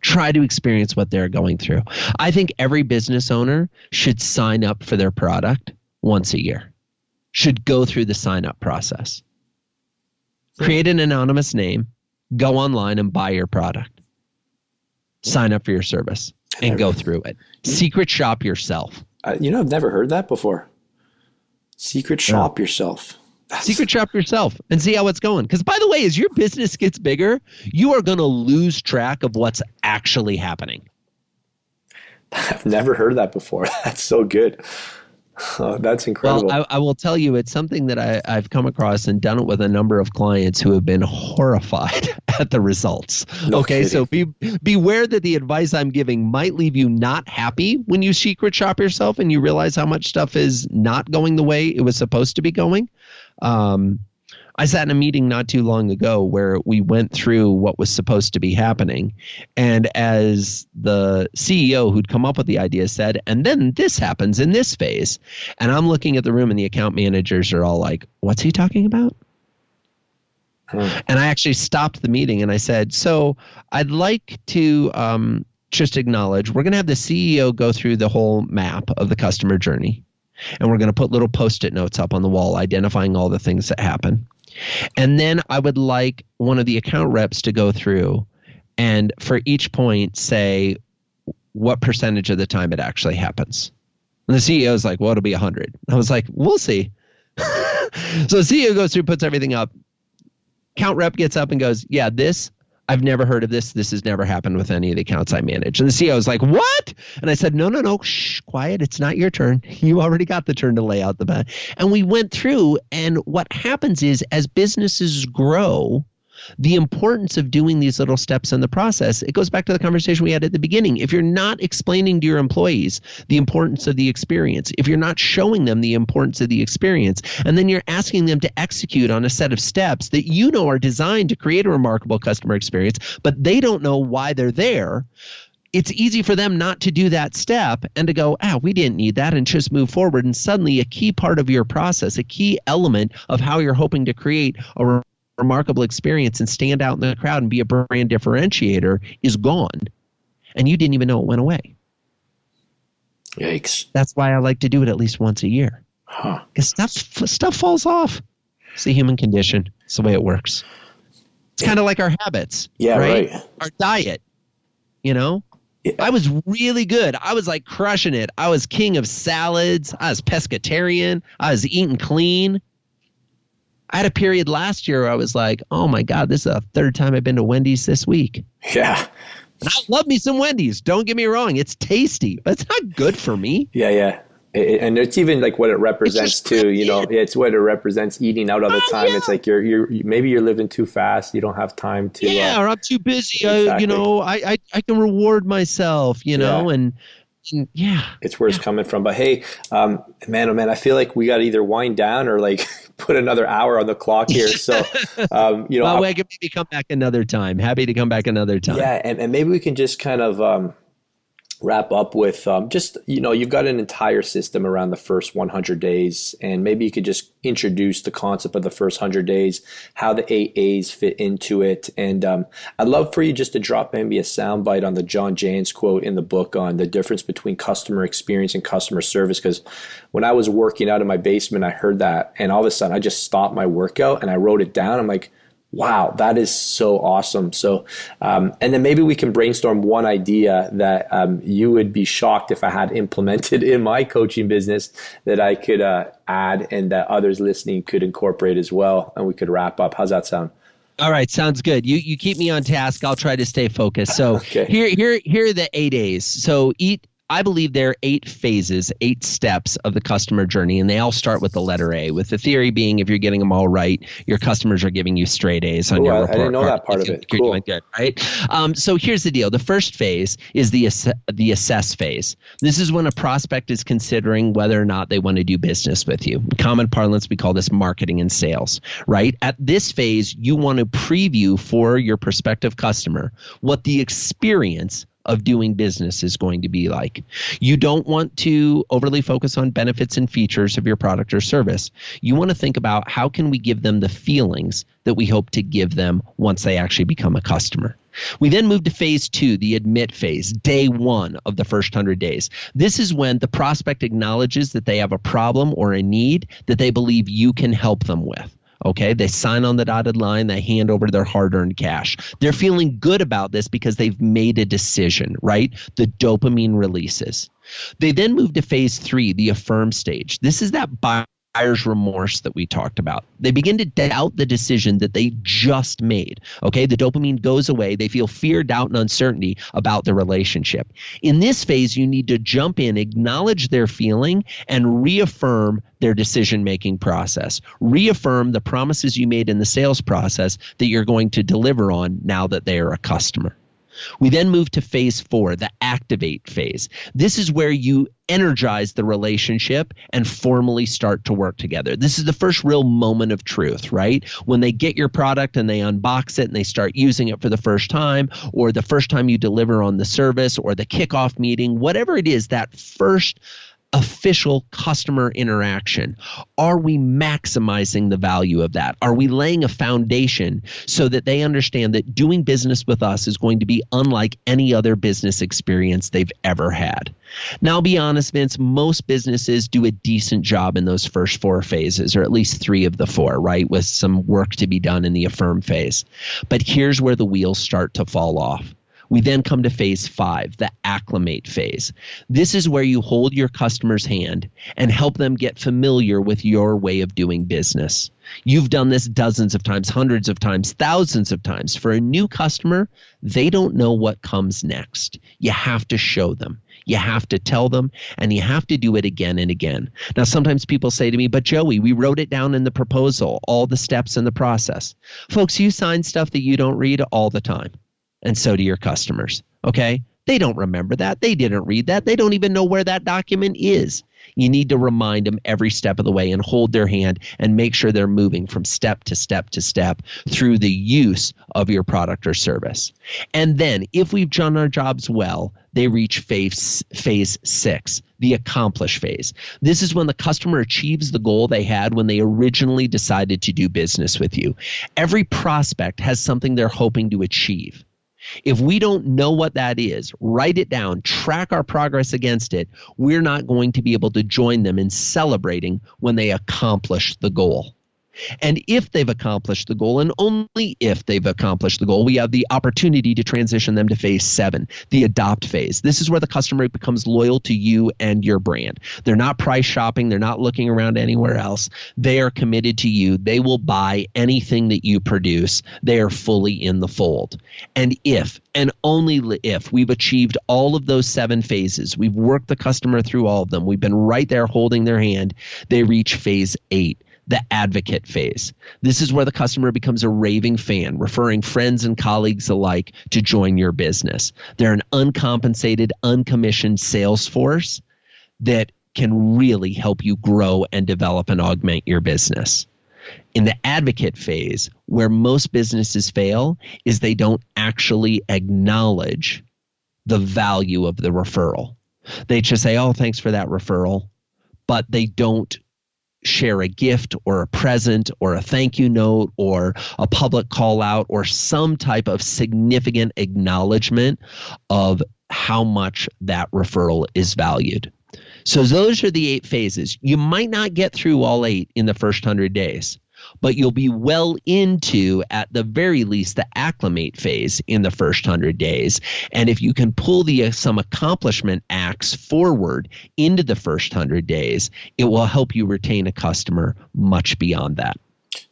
Try to experience what they're going through. I think every business owner should sign up for their product once a year. Should go through the sign up process. Create an anonymous name. Go online and buy your product. Sign up for your service and go through it. Secret shop yourself. Uh, you know i've never heard that before. Secret shop yeah. yourself Secret shop yourself and see how it's going. Because by the way, as your business gets bigger, you are going to lose track of what's actually happening. I've never heard that before. <laughs> That's so good. Oh, that's incredible. Well, I, I, will tell you, it's something that I, I've come across and done it with a number of clients who have been horrified <laughs> at the results. No okay, kidding. so be beware that the advice I'm giving might leave you not happy when you secret shop yourself and you realize how much stuff is not going the way it was supposed to be going. Um, I sat in a meeting not too long ago where we went through what was supposed to be happening. And as the CEO who'd come up with the idea said, and then this happens in this phase. And I'm looking at the room and the account managers are all like, what's he talking about? Hmm. And I actually stopped the meeting and I said, so I'd like to um, just acknowledge we're going to have the CEO go through the whole map of the customer journey and we're going to put little post-it notes up on the wall identifying all the things that happen. And then I would like one of the account reps to go through and for each point say what percentage of the time it actually happens. And the CEO is like, well, it'll be 100. I was like, we'll see. <laughs> so the CEO goes through, puts everything up. Count rep gets up and goes, yeah, this I've never heard of this. This has never happened with any of the accounts I manage. And the CEO was like, What? And I said, No, no, no, shh, quiet. It's not your turn. <laughs> You already got the turn to lay out the bet. And we went through, and what happens is as businesses grow, the importance of doing these little steps in the process, it goes back to the conversation we had at the beginning. If you're not explaining to your employees the importance of the experience, if you're not showing them the importance of the experience, and then you're asking them to execute on a set of steps that you know are designed to create a remarkable customer experience, but they don't know why they're there, it's easy for them not to do that step and to go, ah, we didn't need that and just move forward. And suddenly, a key part of your process, a key element of how you're hoping to create a remarkable experience and stand out in the crowd and be a brand differentiator is gone. And you didn't even know it went away. Yikes. That's why I like to do it at least once a year. Huh. Because stuff, stuff falls off. It's the human condition. It's the way it works. It's kind of like our habits. Yeah, right? right. Our diet. You know? Yeah. I was really good. I was like crushing it. I was king of salads. I was pescatarian. I was eating clean. I had a period last year where I was like, oh my God, this is the third time I've been to Wendy's this week. Yeah. And I love me some Wendy's. Don't get me wrong. It's tasty, but it's not good for me. Yeah, yeah. It, and it's even like what it represents too. You know, it's what it represents eating out all the oh, time. Yeah. It's like you're you're maybe you're living too fast. You don't have time to. Yeah, uh, or I'm too busy. Exactly. I, you know, I, I I can reward myself. You know, yeah. and yeah, it's where yeah. it's coming from. But hey, um, man, oh man, I feel like we got to either wind down or like <laughs> put another hour on the clock here. <laughs> So, um, you know, well, we can maybe come back another time. Happy to come back another time. Yeah, and, and maybe we can just kind of um, wrap up with um, just you know you've got an entire system around the first 100 days and maybe you could just introduce the concept of the first 100 days how the eight a's fit into it and um, i'd love for you just to drop maybe a soundbite on the john jantsch quote in the book on the difference between customer experience and customer service because when i was working out in my basement i heard that and all of a sudden i just stopped my workout and i wrote it down. I'm like wow, that is so awesome. So, um, and then maybe we can brainstorm one idea that um, you would be shocked if I had implemented in my coaching business that I could uh, add and that others listening could incorporate as well. And we could wrap up. How's that sound? All right, sounds good. You you keep me on task. I'll try to stay focused. So <laughs> okay. here here here are the eight A's. So eat I believe there are eight phases, eight steps of the customer journey, and they all start with the letter A. With the theory being, if you're getting them all right, your customers are giving you straight A's on Ooh, your I, report. I didn't know that part of it. You're cool. doing good, right? Um, so here's the deal: the first phase is the ass- the assess phase. This is when a prospect is considering whether or not they want to do business with you. In common parlance, we call this marketing and sales, right? At this phase, you want to preview for your prospective customer what the experience of doing business is going to be like. You don't want to overly focus on benefits and features of your product or service. You want to think about how can we give them the feelings that we hope to give them once they actually become a customer. We then move to phase two, the admit phase, day one of the first 100 days. This is when the prospect acknowledges that they have a problem or a need that they believe you can help them with. Okay, they sign on the dotted line, they hand over their hard earned cash. They're feeling good about this because they've made a decision, right? The dopamine releases. They then move to phase three, the affirm stage. This is that buyer buyer's remorse that we talked about. They begin to doubt the decision that they just made. Okay, the dopamine goes away. They feel fear, doubt, and uncertainty about the relationship. In this phase, you need to jump in, acknowledge their feeling, and reaffirm their decision making process. Reaffirm the promises you made in the sales process that you're going to deliver on now that they are a customer. We then move to phase four, the activate phase. This is where you energize the relationship and formally start to work together. This is the first real moment of truth, right? When they get your product and they unbox it and they start using it for the first time, or the first time you deliver on the service, or the kickoff meeting, whatever it is, that first official customer interaction? Are we maximizing the value of that? Are we laying a foundation so that they understand that doing business with us is going to be unlike any other business experience they've ever had? Now, I'll be honest, Vince, most businesses do a decent job in those first four phases, or at least three of the four, right? With some work to be done in the affirm phase. But here's where the wheels start to fall off we then come to phase five, the acclimate phase. This is where you hold your customer's hand and help them get familiar with your way of doing business. You've done this dozens of times, hundreds of times, thousands of times. For a new customer, they don't know what comes next. You have to show them. You have to tell them, and you have to do it again and again. Now, sometimes people say to me, But Joey, we wrote it down in the proposal, all the steps in the process. Folks, you sign stuff that you don't read all the time and so do your customers. Okay? They don't remember that. They didn't read that. They don't even know where that document is. You need to remind them every step of the way and hold their hand and make sure they're moving from step to step to step through the use of your product or service. And then, if we've done our jobs well, they reach phase, phase six, the accomplish phase. This is when the customer achieves the goal they had when they originally decided to do business with you. Every prospect has something they're hoping to achieve. If we don't know what that is, write it down, track our progress against it, we're not going to be able to join them in celebrating when they accomplish the goal. And if they've accomplished the goal, and only if they've accomplished the goal, we have the opportunity to transition them to phase seven, the adopt phase. This is where the customer becomes loyal to you and your brand. They're not price shopping, they're not looking around anywhere else. They are committed to you. They will buy anything that you produce. They are fully in the fold. And if, and only if, we've achieved all of those seven phases, we've worked the customer through all of them, we've been right there holding their hand, they reach phase eight the advocate phase. This is where the customer becomes a raving fan, referring friends and colleagues alike to join your business. They're an uncompensated, uncommissioned sales force that can really help you grow and develop and augment your business. In the advocate phase, where most businesses fail, is they don't actually acknowledge the value of the referral. They just say, oh, thanks for that referral, but they don't share a gift or a present or a thank you note or a public call out or some type of significant acknowledgement of how much that referral is valued. So those are the eight phases. You might not get through all eight in the first 100 days but you'll be well into, at the very least, the acclimate phase in the first 100 days. And if you can pull the uh, some accomplishment acts forward into the first 100 days, it will help you retain a customer much beyond that.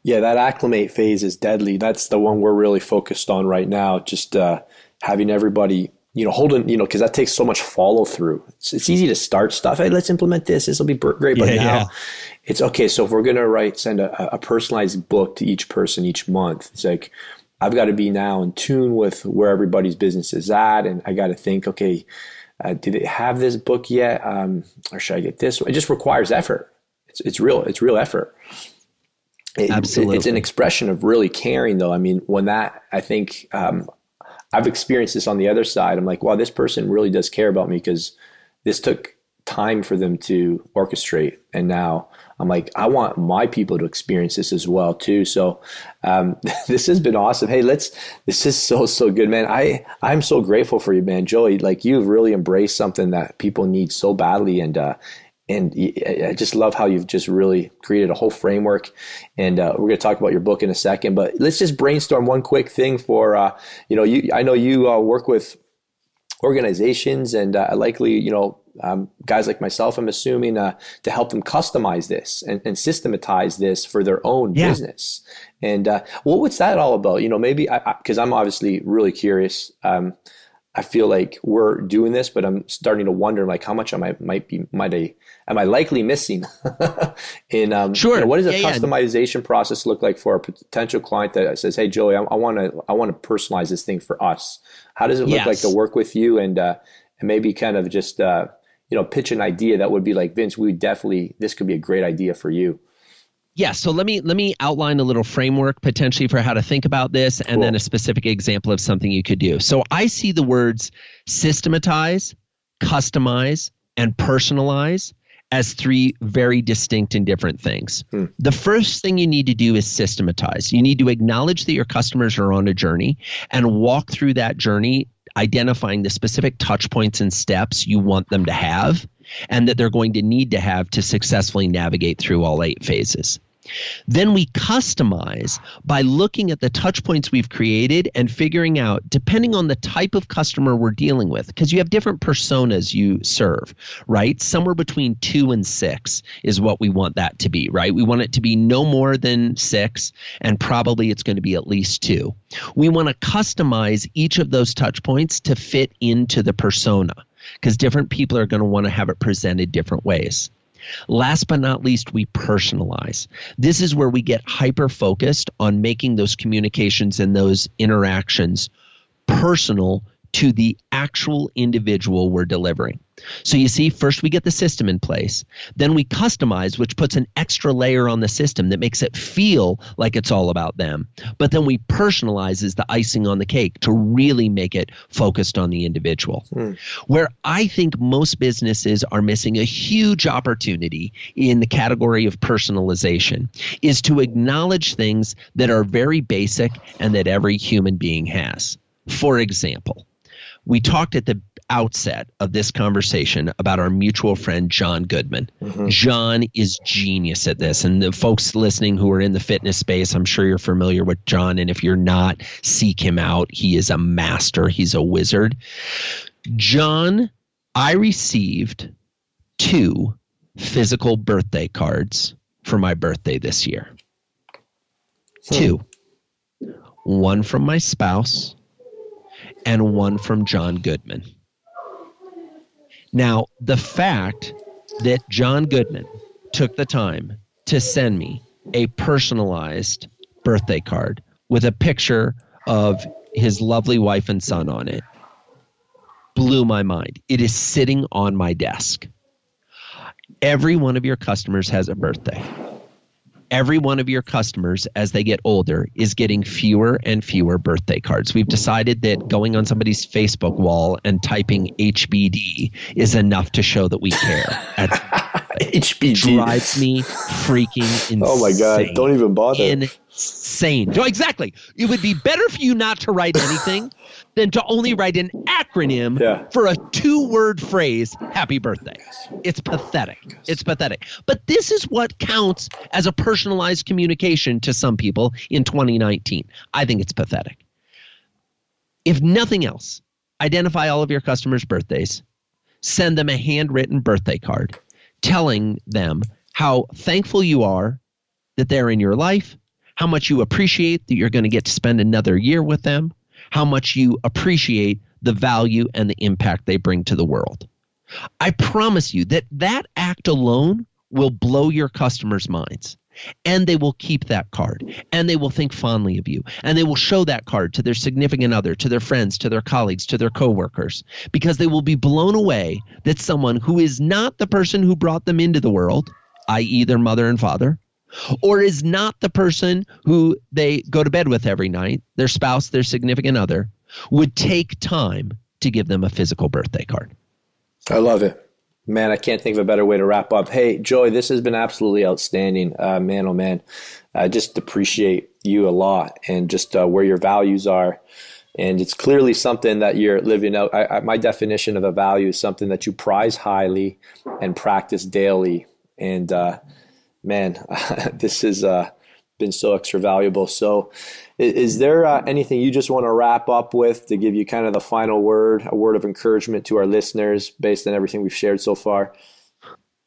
Yeah, that acclimate phase is deadly. That's the one we're really focused on right now. Just uh, having everybody you know, holding, you know, because that takes so much follow through. It's, it's, easy to start stuff. Hey, let's implement this. This will be great. But yeah, now yeah. it's okay. So if we're going to write, send a, a, personalized book to each person each month, it's like, I've got to be now in tune with where everybody's business is at. And I got to think, okay, uh, do they have this book yet? Um, or should I get this? It just requires effort. It's, it's real. It's real effort. It, Absolutely. It's an expression of really caring though. I mean, when that, I think, um, I've experienced this on the other side. I'm like, wow, this person really does care about me because this took time for them to orchestrate. And now I'm like, I want my people to experience this as well too. So um, <laughs> this has been awesome. Hey, let's. This is so so good, man. I I'm so grateful for you, man, Joey. Like you've really embraced something that people need so badly, and uh, and I just love how you've just really created a whole framework. And uh, we're going to talk about your book in a second, but let's just brainstorm one quick thing for uh, you know you. I know you uh, work with organizations and uh, likely you know um, guys like myself. I'm assuming uh, to help them customize this and, and systematize this for their own yeah. business. And uh, well, what's that all about? You know, maybe because I'm obviously really curious. Um, I feel like we're doing this, but I'm starting to wonder like how much I might might be might I am I likely missing <laughs> in um, sure you know, what does a yeah, customization yeah. process look like for a potential client that says hey Joey I want to I want to personalize this thing for us how does it look yes. like to work with you and uh, and maybe kind of just uh, you know pitch an idea that would be like Vince we definitely this could be a great idea for you yeah, so let me let me outline a little framework potentially for how to think about this and cool. then a specific example of something you could do. So I see the words systematize, customize, and personalize as three very distinct and different things. Hmm. The first thing you need to do is systematize. You need to acknowledge that your customers are on a journey and walk through that journey identifying the specific touch points and steps you want them to have and that they're going to need to have to successfully navigate through all eight phases. Then we customize by looking at the touch points we've created and figuring out, depending on the type of customer we're dealing with, because you have different personas you serve, right? Somewhere between two and six is what we want that to be, right? We want it to be no more than six, and probably it's going to be at least two. We want to customize each of those touch points to fit into the persona because different people are going to want to have it presented different ways. Last but not least, we personalize. This is where we get hyper focused on making those communications and those interactions personal to the actual individual we're delivering. So you see, first we get the system in place, then we customize, which puts an extra layer on the system that makes it feel like it's all about them. But then we personalize as the icing on the cake to really make it focused on the individual. Hmm. Where I think most businesses are missing a huge opportunity in the category of personalization is to acknowledge things that are very basic and that every human being has. For example, we talked at the outset of this conversation about our mutual friend John Goodman. Mm-hmm. John is genius at this. And the folks listening who are in the fitness space, I'm sure you're familiar with John. And if you're not, seek him out. He is a master, he's a wizard. John, I received two physical birthday cards for my birthday this year. Hmm. Two. One from my spouse and one from John Goodman. Now, the fact that John Goodman took the time to send me a personalized birthday card with a picture of his lovely wife and son on it blew my mind. It is sitting on my desk. Every one of your customers has a birthday. Every one of your customers, as they get older, is getting fewer and fewer birthday cards. We've decided that going on somebody's Facebook wall and typing HBD is enough to show that we care. HBD <laughs> drives me freaking insane. Oh my god! Don't even bother. Insane. No, exactly. It would be better for you not to write anything <laughs> than to only write an acronym yeah. for a two-word phrase. Happy birthday. It's pathetic. It's pathetic. But this is what counts as a personalized communication to some people in 2019. I think it's pathetic. If nothing else, identify all of your customers' birthdays. Send them a handwritten birthday card telling them how thankful you are that they're in your life, how much you appreciate that you're going to get to spend another year with them, how much you appreciate the value and the impact they bring to the world. I promise you that that act alone will blow your customers' minds and they will keep that card and they will think fondly of you and they will show that card to their significant other to their friends to their colleagues to their coworkers because they will be blown away that someone who is not the person who brought them into the world i.e. their mother and father or is not the person who they go to bed with every night their spouse their significant other would take time to give them a physical birthday card i love it Man, I can't think of a better way to wrap up. Hey, Joey, this has been absolutely outstanding. Uh, man, oh man, I just appreciate you a lot and just uh, where your values are. And it's clearly something that you're living out. I, I, my definition of a value is something that you prize highly and practice daily. And uh, man, <laughs> this has uh, been so extra valuable. So, is there uh, anything you just want to wrap up with to give you kind of the final word, a word of encouragement to our listeners based on everything we've shared so far?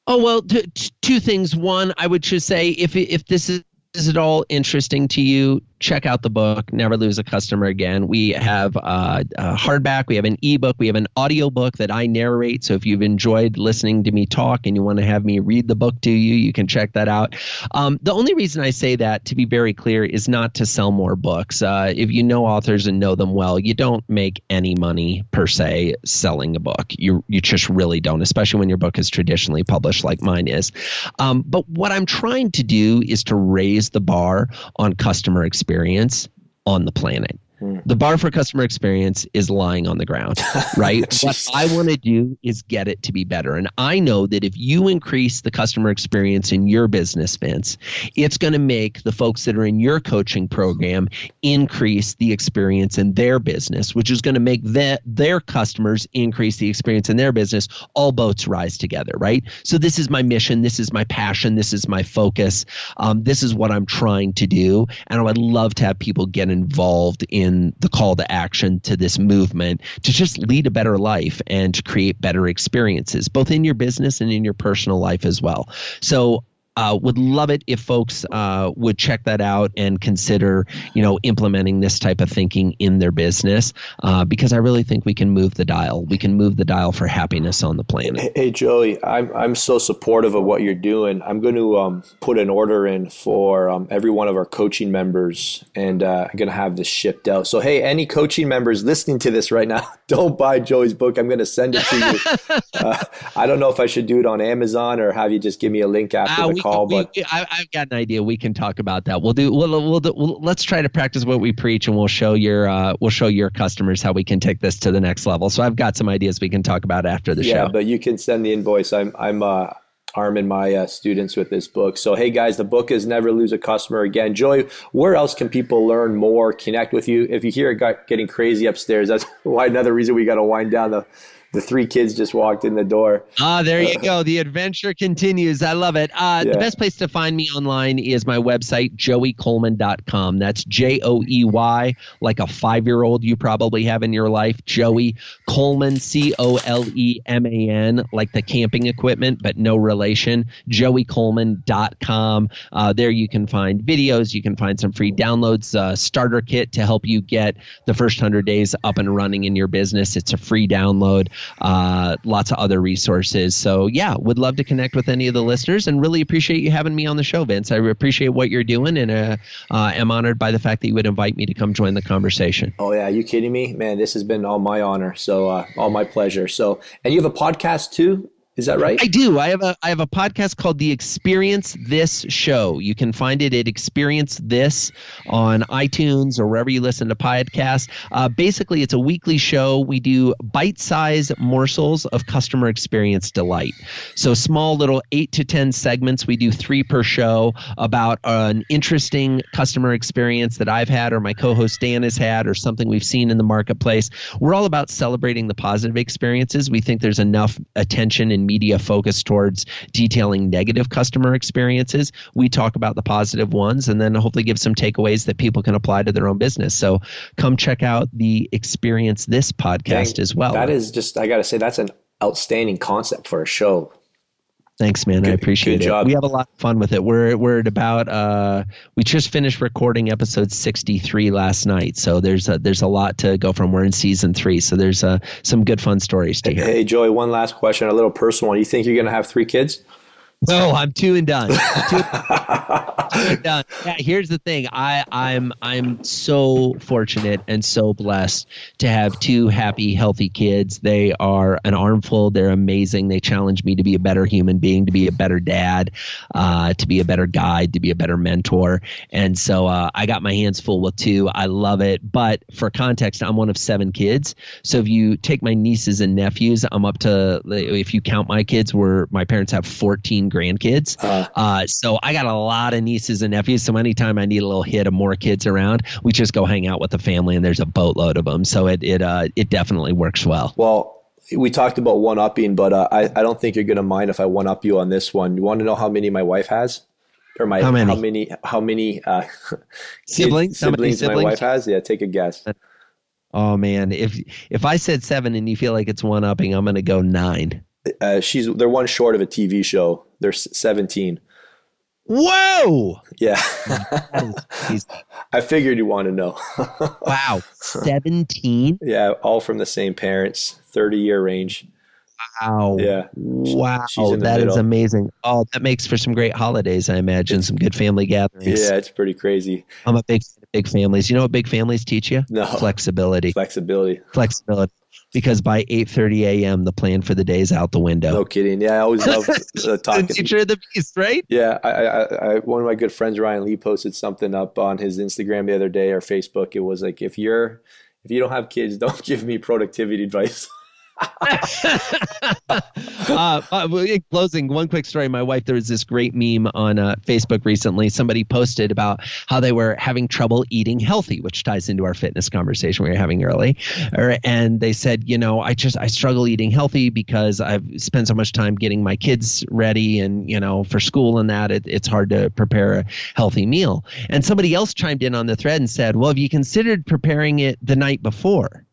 Oh well, t- t- two things. One, I would just say if if this is is at all interesting to you, check out the book never lose a customer again. We have uh, a hardback we have an ebook we have an audio book that i narrate. So if you've enjoyed listening to me talk and you want to have me read the book to you you can check that out. Um, the only reason i say that to be very clear is not to sell more books. Uh, if you know authors and know them well you don't make any money per se selling a book. You, you just really don't especially when your book is traditionally published like mine is. Um, but what i'm trying to do is to raise the bar on customer experience experience on the planet. Hmm. The bar for customer experience is lying on the ground, <laughs> right? what I want to do is get it to be better. And I know that if you increase the customer experience in your business, Vince, it's going to make the folks that are in your coaching program increase the experience in their business, which is going to make the, their customers increase the experience in their business. All boats rise together, right? So this is my mission. This is my passion. This is my focus. Um, this is what I'm trying to do. And I would love to have people get involved in the call to action to this movement to just lead a better life and to create better experiences, both in your business and in your personal life as well. So uh, would love it if folks uh, would check that out and consider, you know, implementing this type of thinking in their business uh, because I really think we can move the dial. We can move the dial for happiness on the planet. Hey, Joey, I'm I'm so supportive of what you're doing. I'm going to um, put an order in for um, every one of our coaching members, and uh, I'm going to have this shipped out. So, hey, any coaching members listening to this right now, <laughs> don't buy Joey's book. I'm going to send it to you. <laughs> Uh, I don't know if I should do it on Amazon or have you just give me a link after uh, the call. We, but I, have got an idea. We can talk about that. We'll do. We'll, we'll, do, we'll let's try to practice what we preach, and we'll show your uh, we'll show your customers how we can take this to the next level. So I've got some ideas we can talk about after the yeah, show. Yeah, but you can send the invoice. I'm I'm uh, arming my uh, students with this book. So hey guys, the book is Never Lose a Customer Again. Joey, where else can people learn more, connect with you? If you hear it getting crazy upstairs, that's <laughs> why another reason we got to wind down the the three kids just walked in the door. Ah, there you go. The adventure continues. I love it. Uh, yeah. The best place to find me online is my website, joeycoleman.com. That's J O E Y, like a five year old you probably have in your life. Joey Coleman, C O L E M A N, like the camping equipment, but no relation. JoeyColeman.com. Uh, there you can find videos. You can find some free downloads, uh, starter kit to help you get the first 100 days up and running in your business. It's a free download. Uh, lots of other resources. So yeah, would love to connect with any of the listeners, and really appreciate you having me on the show, Vince. I appreciate what you're doing, and uh, uh, am honored by the fact that you would invite me to come join the conversation. Oh yeah, are you kidding me, man? This has been all my honor. So uh, all my pleasure. So, and you have a podcast too. Is that right? I do. I have a I have a podcast called The Experience This Show. You can find it at Experience This on iTunes or wherever you listen to podcasts. Uh, basically, it's a weekly show. We do bite-sized morsels of customer experience delight. So small little eight to ten segments. We do three per show about an interesting customer experience that I've had or my co-host Dan has had or something we've seen in the marketplace. We're all about celebrating the positive experiences. We think there's enough attention and media focused towards detailing negative customer experiences. We talk about the positive ones and then hopefully give some takeaways that people can apply to their own business. So come check out the Experience This podcast Dang, as well. That is just, I got to say, that's an outstanding concept for a show. Thanks, man. Good, I appreciate good it. Job. We have a lot of fun with it. We're we're at about uh, we just finished recording episode sixty three last night, so there's a, there's a lot to go from. We're in season three, so there's uh, some good fun stories to hear. Hey, Joey, one last question, a little personal. You think you're going to have three kids? No, I'm two and done. <laughs> Two, two and done. Yeah, here's the thing. I, I'm I'm so fortunate and so blessed to have two happy, healthy kids. They are an armful. They're amazing. They challenge me to be a better human being, to be a better dad, uh, to be a better guide, to be a better mentor. And so uh, I got my hands full with two. I love it. But for context, I'm one of seven kids. So if you take my nieces and nephews, I'm up to if you count my kids, where my parents have 14 grandkids. Uh, uh, so I got a lot of nieces and nephews. So anytime I need a little hit of more kids around, we just go hang out with the family, and there's a boatload of them. So it it uh, it definitely works well. Well, we talked about one upping, but uh, I I don't think you're gonna mind if I one up you on this one. You want to know how many my wife has? Or my how many how many, how many uh, <laughs> siblings siblings, siblings my wife has? Yeah, take a guess. Oh man, if if I said seven and you feel like it's one upping, I'm gonna go nine. Uh, she's they're one short of a TV show. They're 17. Whoa! Yeah. <laughs> I figured you want to know. <laughs> wow. 17? Yeah, all from the same parents, 30 year range. Wow. Yeah. Wow. That middle. is amazing. Oh, that makes for some great holidays, I imagine. Some good family gatherings. Yeah, it's pretty crazy. I'm a big big families. You know what big families teach you? No. Flexibility. Flexibility. Flexibility because by 8:30 a.m. the plan for the day is out the window. No kidding. Yeah, I always <laughs> love uh, talking. the teacher of the beast, right? Yeah, I, I, I, one of my good friends, Ryan Lee, posted something up on his Instagram the other day or Facebook. It was like, if you're if you don't have kids, <laughs> don't give me productivity advice. <laughs> <laughs> uh, in closing, one quick story. My wife, there was this great meme on uh, Facebook recently. Somebody posted about how they were having trouble eating healthy, which ties into our fitness conversation we were having early. And they said, you know, I just I struggle eating healthy because I've spent so much time getting my kids ready and you know for school and that it, it's hard to prepare a healthy meal. And somebody else chimed in on the thread and said, well, have you considered preparing it the night before?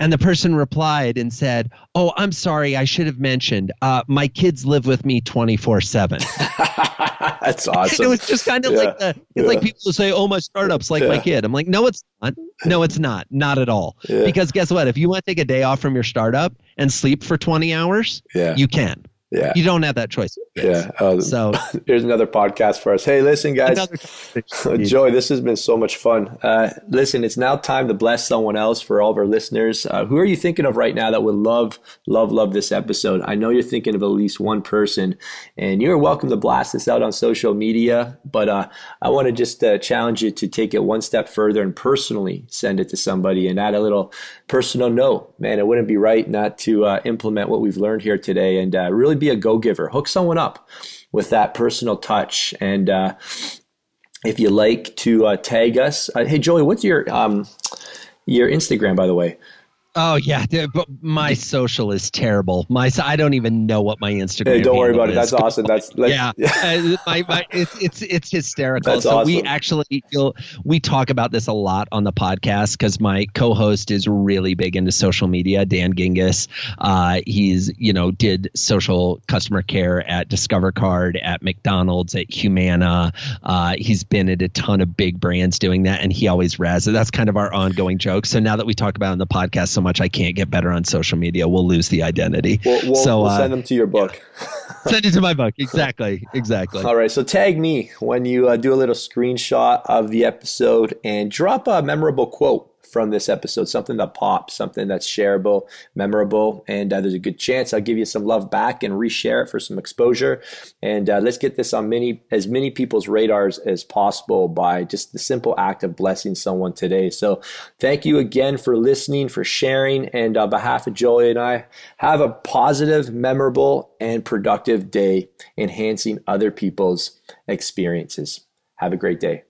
And the person replied and said, Oh, I'm sorry. I should have mentioned. Uh, my kids live with me 24 7. <laughs> That's awesome. <laughs> it was just kind of Yeah. like the, it's Yeah. like people who say, Oh, my startup's like my kid. I'm like, No, it's not. No, it's not. Not at all. Yeah. Because guess what? If you want to take a day off from your startup and sleep for 20 hours, Yeah. you can. Yeah. You don't have that choice. Yeah. Uh, So, <laughs> here's another podcast for us. Hey, listen, guys. <laughs> Joey, this has been so much fun. Uh, listen, it's now time to bless someone else for all of our listeners. Uh, who are you thinking of right now that would love, love, love this episode? I know you're thinking of at least one person, and you're welcome to blast this out on social media. But uh, I want to just uh, challenge you to take it one step further and personally send it to somebody and add a little personal note. Man, it wouldn't be right not to uh, implement what we've learned here today and uh, really be a go giver. Hook someone up with that personal touch and uh, if you like to uh, tag us, uh, hey Joey, what's your um, your Instagram by the way? Oh yeah, but my social is terrible. My I don't even know what my Instagram. Hey, don't worry about it. That's <laughs> awesome. That's like, yeah, Uh, my, my, it's it's it's hysterical. That's so we awesome. actually feel we talk about this a lot on the podcast because my co-host is really big into social media. Dan Gingiss, uh, he's you know did social customer care at Discover Card, at McDonald's, at Humana. Uh, he's been at a ton of big brands doing that, and he always razz it. That's kind of our ongoing joke. So now that we talk about it on the podcast so so much I can't get better on social media. We'll lose the identity. We'll, we'll, so we'll uh, send them to your book. <laughs> send it to my book. Exactly. Exactly. All right. So tag me when you uh, do a little screenshot of the episode and drop a memorable quote from this episode, something that pops, something that's shareable, memorable, and uh, there's a good chance I'll give you some love back and reshare it for some exposure. And uh, let's get this on many as many people's radars as possible by just the simple act of blessing someone today. So thank you again for listening, for sharing, and on behalf of Joey and I, have a positive, memorable, and productive day, enhancing other people's experiences. Have a great day.